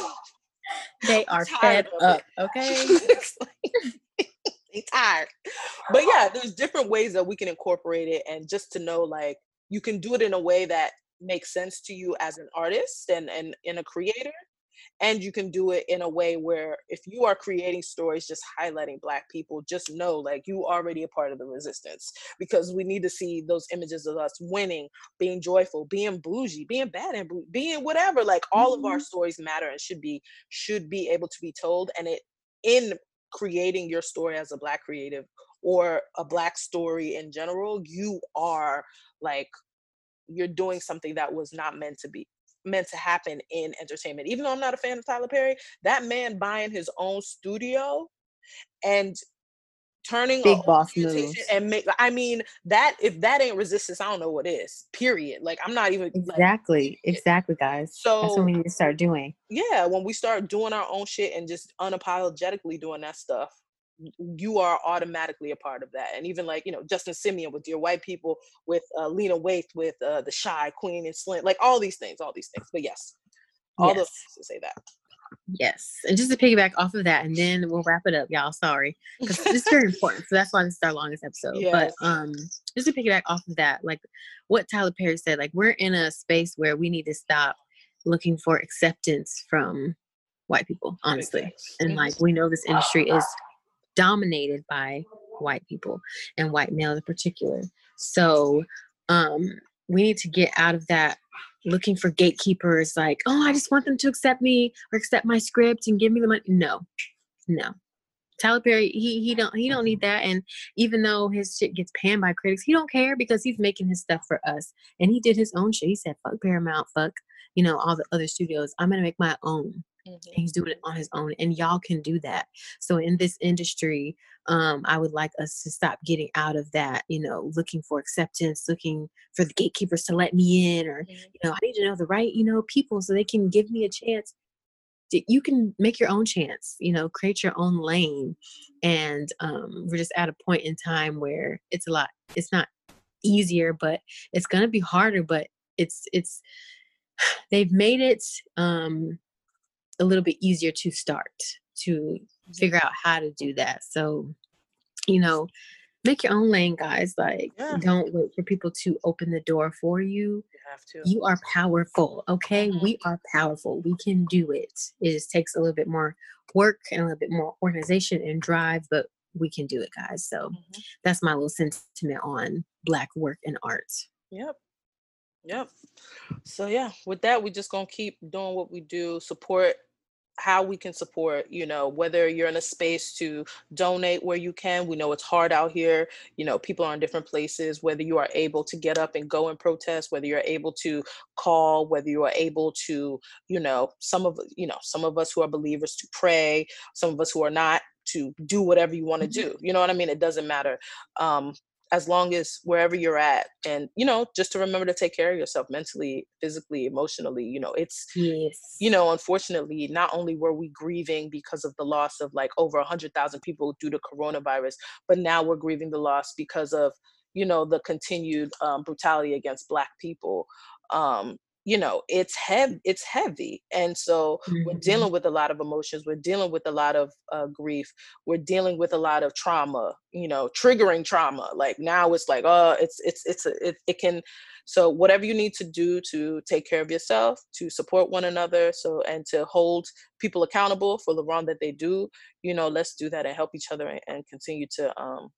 They are fed up. It. Okay they tired. But yeah, there's different ways that we can incorporate it and just to know like you can do it in a way that makes sense to you as an artist and and in a creator and you can do it in a way where if you are creating stories just highlighting black people just know like you already a part of the resistance because we need to see those images of us winning being joyful being bougie being bad and being whatever like all mm-hmm. of our mm-hmm. stories matter and should be should be able to be told and it in creating your story as a black creative or a black story in general you are like you're doing something that was not meant to be meant to happen in entertainment. Even though i'm not a fan of tyler perry that man buying his own studio and turning big boss moves. and make i mean that if that ain't resistance i don't know what is period like i'm not even exactly like, exactly guys so that's what we need to start doing. yeah when we start doing our own shit and just unapologetically doing that stuff you are automatically a part of that and even like you know justin simien with your white people with uh, lena waithe with uh, the Chi queen and Slim like all these things all these things but yes all yes. those to say that Yes. And just to piggyback off of that, and then we'll wrap it up, y'all. Sorry. Because it's very important. So that's why this is our longest episode. Yes. But um just to piggyback off of that, like what Tyler Perry said, like we're in a space where we need to stop looking for acceptance from white people, honestly. And like we know this industry is dominated by white people and white males in particular. So um we need to get out of that looking for gatekeepers like oh i just want them to accept me or accept my script and give me the money no no Tyler Perry, he he don't he don't need that. And even though his shit gets panned by critics, he don't care because he's making his stuff for us. And he did his own shit. He said, "Fuck Paramount, fuck you know all the other studios. I'm gonna make my own." Mm-hmm. he's doing it on his own, and y'all can do that. So in this industry, um, I would like us to stop getting out of that. You know, looking for acceptance, looking for the gatekeepers to let me in, or mm-hmm. you know, I need to know the right you know people so they can give me a chance you can make your own chance you know create your own lane and um, we're just at a point in time where it's a lot it's not easier but it's going to be harder but it's it's they've made it um, a little bit easier to start to figure out how to do that. So you know make your own lane guys like yeah. don't wait for people to open the door for you. You have to. You are powerful okay? Mm-hmm. we are powerful. We can do it. It just takes a little bit more work and a little bit more organization and drive but we can do it guys. So mm-hmm. that's my little sentiment on black work and art. Yep. Yep. So yeah with that we're just gonna keep doing what we do support how we can support you know whether you're in a space to donate where you can. We know it's hard out here you know people are in different places. Whether you are able to get up and go and protest whether you're able to call whether you are able to you know some of you know some of us who are believers to pray some of us who are not to do whatever you want to mm-hmm. do. You know what i mean? It doesn't matter. Um as long as wherever you're at and you know just to remember to take care of yourself mentally physically emotionally you know it's yes. you know unfortunately not only were we grieving because of the loss of like over 100,000 people due to coronavirus but now we're grieving the loss because of you know the continued um, brutality against black people um, you know it's heavy it's heavy and so mm-hmm. we're dealing with a lot of emotions we're dealing with a lot of uh, grief we're dealing with a lot of trauma you know triggering trauma like now it's like oh it's it's it's a, it, it can so whatever you need to do to take care of yourself to support one another so and to hold people accountable for the wrong that they do you know let's do that and help each other and, and continue to um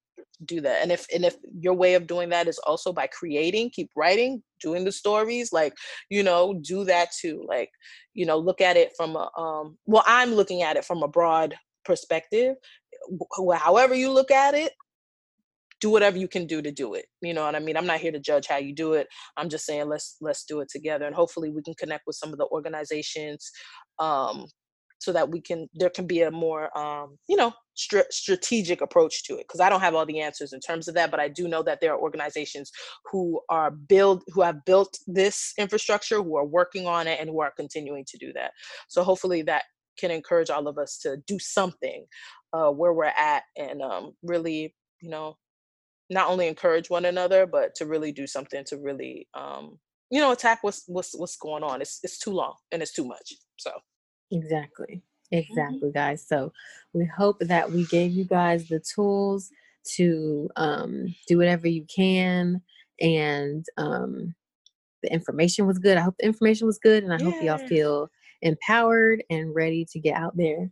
do that and if and if your way of doing that is also by creating keep writing doing the stories like you know do that too like you know look at it from a um well i'm looking at it from a broad perspective however you look at it do whatever you can do to do it you know what i mean? I'm not here to judge how you do it i'm just saying let's let's do it together and hopefully we can connect with some of the organizations um so that we can there can be a more um, you know str- strategic approach to it because i don't have all the answers in terms of that but i do know that there are organizations who are build who have built this infrastructure who are working on it and who are continuing to do that. So hopefully that can encourage all of us to do something uh, where we're at and um, really you know not only encourage one another but to really do something to really um, you know attack what's what's what's going on. It's it's too long and it's too much so. Exactly. Mm-hmm. Exactly, guys. So we hope that we gave you guys the tools to um, do whatever you can. And um, the information was good. I hope the information was good. And I hope y'all feel empowered and ready to get out there.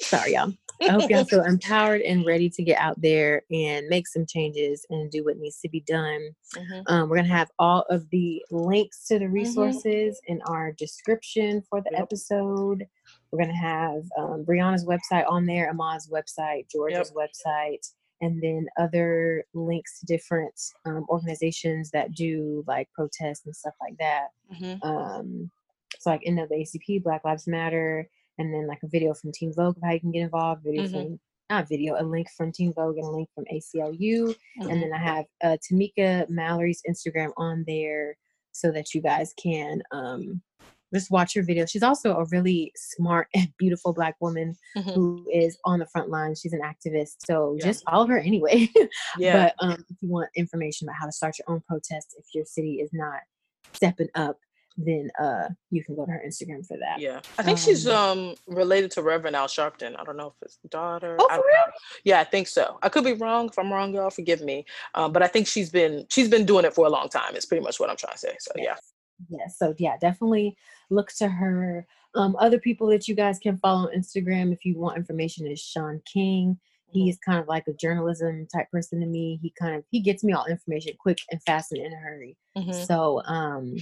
Sorry, y'all. I hope y'all feel empowered and ready to get out there and make some changes and do what needs to be done. Mm-hmm. Um, we're going to have all of the links to the mm-hmm. resources mm-hmm. in our description for the yep. episode. We're going to have um, Breonna's website on there, Ahmaud's website, George's yep. website, and then other links to different um, organizations that do like protests and stuff like that. Mm-hmm. Um, so, like NAACP, Black Lives Matter and then like a video from Teen Vogue of how you can get involved, video mm-hmm. from not video, a link from Teen Vogue and a link from ACLU. Mm-hmm. And then I have uh, Tamika Mallory's Instagram on there so that you guys can um, just watch her video. She's also a really smart and beautiful black woman mm-hmm. who is on the front line. She's an activist. So yeah. just follow her anyway. yeah. But um, if you want information about how to start your own protest if your city is not stepping up, then uh you can go to her Instagram for that. Yeah. I think um, she's um related to Reverend Al Sharpton. I don't know if it's daughter. Oh, for real? Yeah, I think so. I could be wrong. If I'm wrong, y'all forgive me. Um, but I think she's been she's been doing it for a long time. It's pretty much what I'm trying to say. So yes. yeah. Yeah. So yeah, definitely look to her. Um, other people that you guys can follow on Instagram if you want information is Shaun King. He's kind of like a journalism type person to me. He kind of he gets me all information quick and fast and in a hurry. Mm-hmm. So um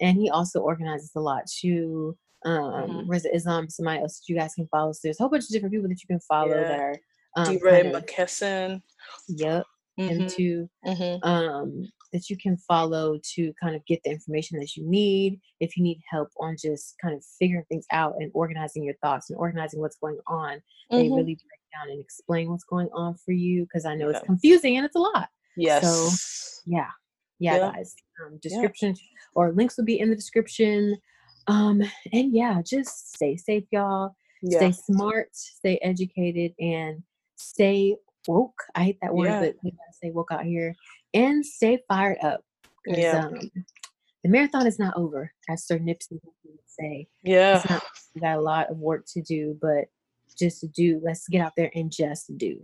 and he also organizes a lot too. Um, mm-hmm. Islam, somebody else that you guys can follow. So there's a whole bunch of different people that you can follow yeah. that are um, DeRay McKesson. Yep. Mm-hmm. And to mm-hmm. um that you can follow to kind of get the information that you need. If you need help on just kind of figuring things out and organizing your thoughts and organizing what's going on, mm-hmm. they really break down and explain what's going on for you because I know yeah. it's confusing and it's a lot. Yes. So yeah, yeah, yeah. guys. Um, description or links will be in the description. Um, and yeah, just stay safe, y'all. Stay smart, stay educated, and stay woke. I hate that word, but we gotta say woke out here and stay fired up. Yeah. Um, the marathon is not over, as Sir Nipsey would say. Yeah. Not, we got a lot of work to do, but just do, let's get out there and just do.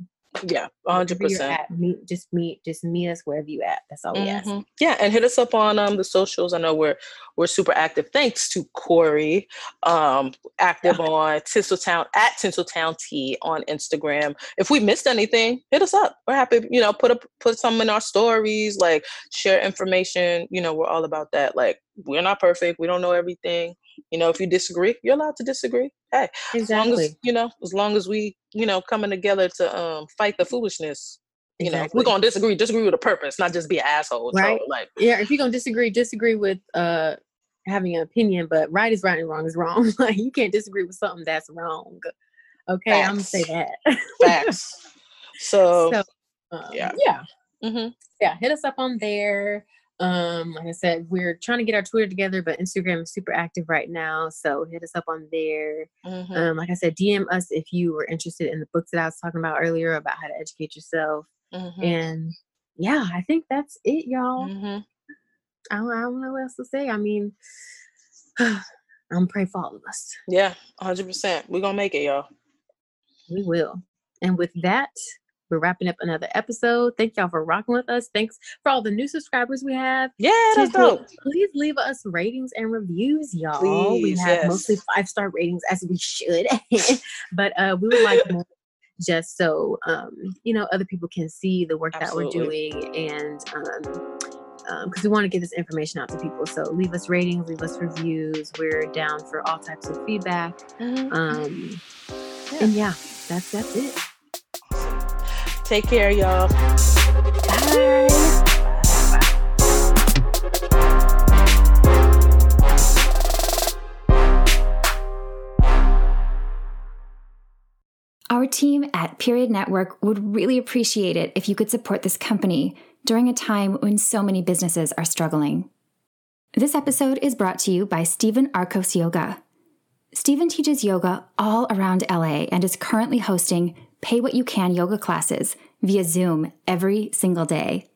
Yeah, hundred percent. Meet, just meet, just meet us wherever you at. That's all we mm-hmm. ask. Yeah, and hit us up on um the socials. I know we're we're super active. Thanks to Corey, um, active on Tinseltown at Tinseltown T on Instagram. If we missed anything, hit us up. We're happy. You know, put up put some in our stories. Like share information. You know, we're all about that. Like we're not perfect. We don't know everything. You know, if you disagree, you're allowed to disagree. Hey, exactly. as long as you know, as long as we, you know, coming together to um fight the foolishness. You exactly. know, we're gonna disagree, disagree with a purpose, not just be an asshole. Right. So, like, yeah, if you're gonna disagree, disagree with uh having an opinion, but right is right and wrong is wrong. like you can't disagree with something that's wrong. Okay, Facts. I'm gonna say that. Facts. So, so um, yeah, yeah, mm-hmm. yeah. Hit us up on there. Um, like I said, we're trying to get our Twitter together, but Instagram is super active right now. So hit us up on there. Mm-hmm. Um, like I said, DM us if you were interested in the books that I was talking about earlier about how to educate yourself. Mm-hmm. And yeah, I think that's it, y'all. Mm-hmm. I, don't, I don't know what else to say. I mean, I'm praying for all of us. Yeah, 100%. We're going to make it, y'all. We will. And with that, we're wrapping up another episode. Thank y'all for rocking with us. Thanks for all the new subscribers we have. Yeah, that's dope. Please leave us ratings and reviews, y'all. Please, we have yes. mostly five star ratings as we should, but uh, we would like more just so um, you know other people can see the work Absolutely. that we're doing and um, because um, we want to get this information out to people. So leave us ratings, leave us reviews. We're down for all types of feedback. Mm-hmm. Um, yeah. And yeah, that's that's it. Take care, y'all. Bye. Our team at Period Network would really appreciate it if you could support this company during a time when so many businesses are struggling. This episode is brought to you by Stephen Arcos Yoga. Stephen teaches yoga all around LA and is currently hosting Pay What You Can yoga classes via Zoom every single day.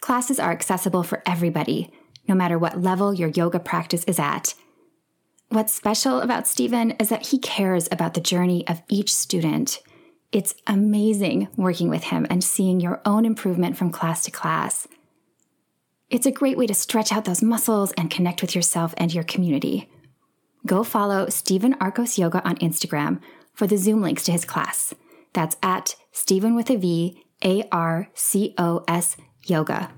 Classes are accessible for everybody, no matter what level your yoga practice is at. What's special about Stephen is that he cares about the journey of each student. It's amazing working with him and seeing your own improvement from class to class. It's a great way to stretch out those muscles and connect with yourself and your community. Go follow Stephen Arcos Yoga on Instagram for the Zoom links to his class. That's at Stephen with a V, A R C O S Yoga.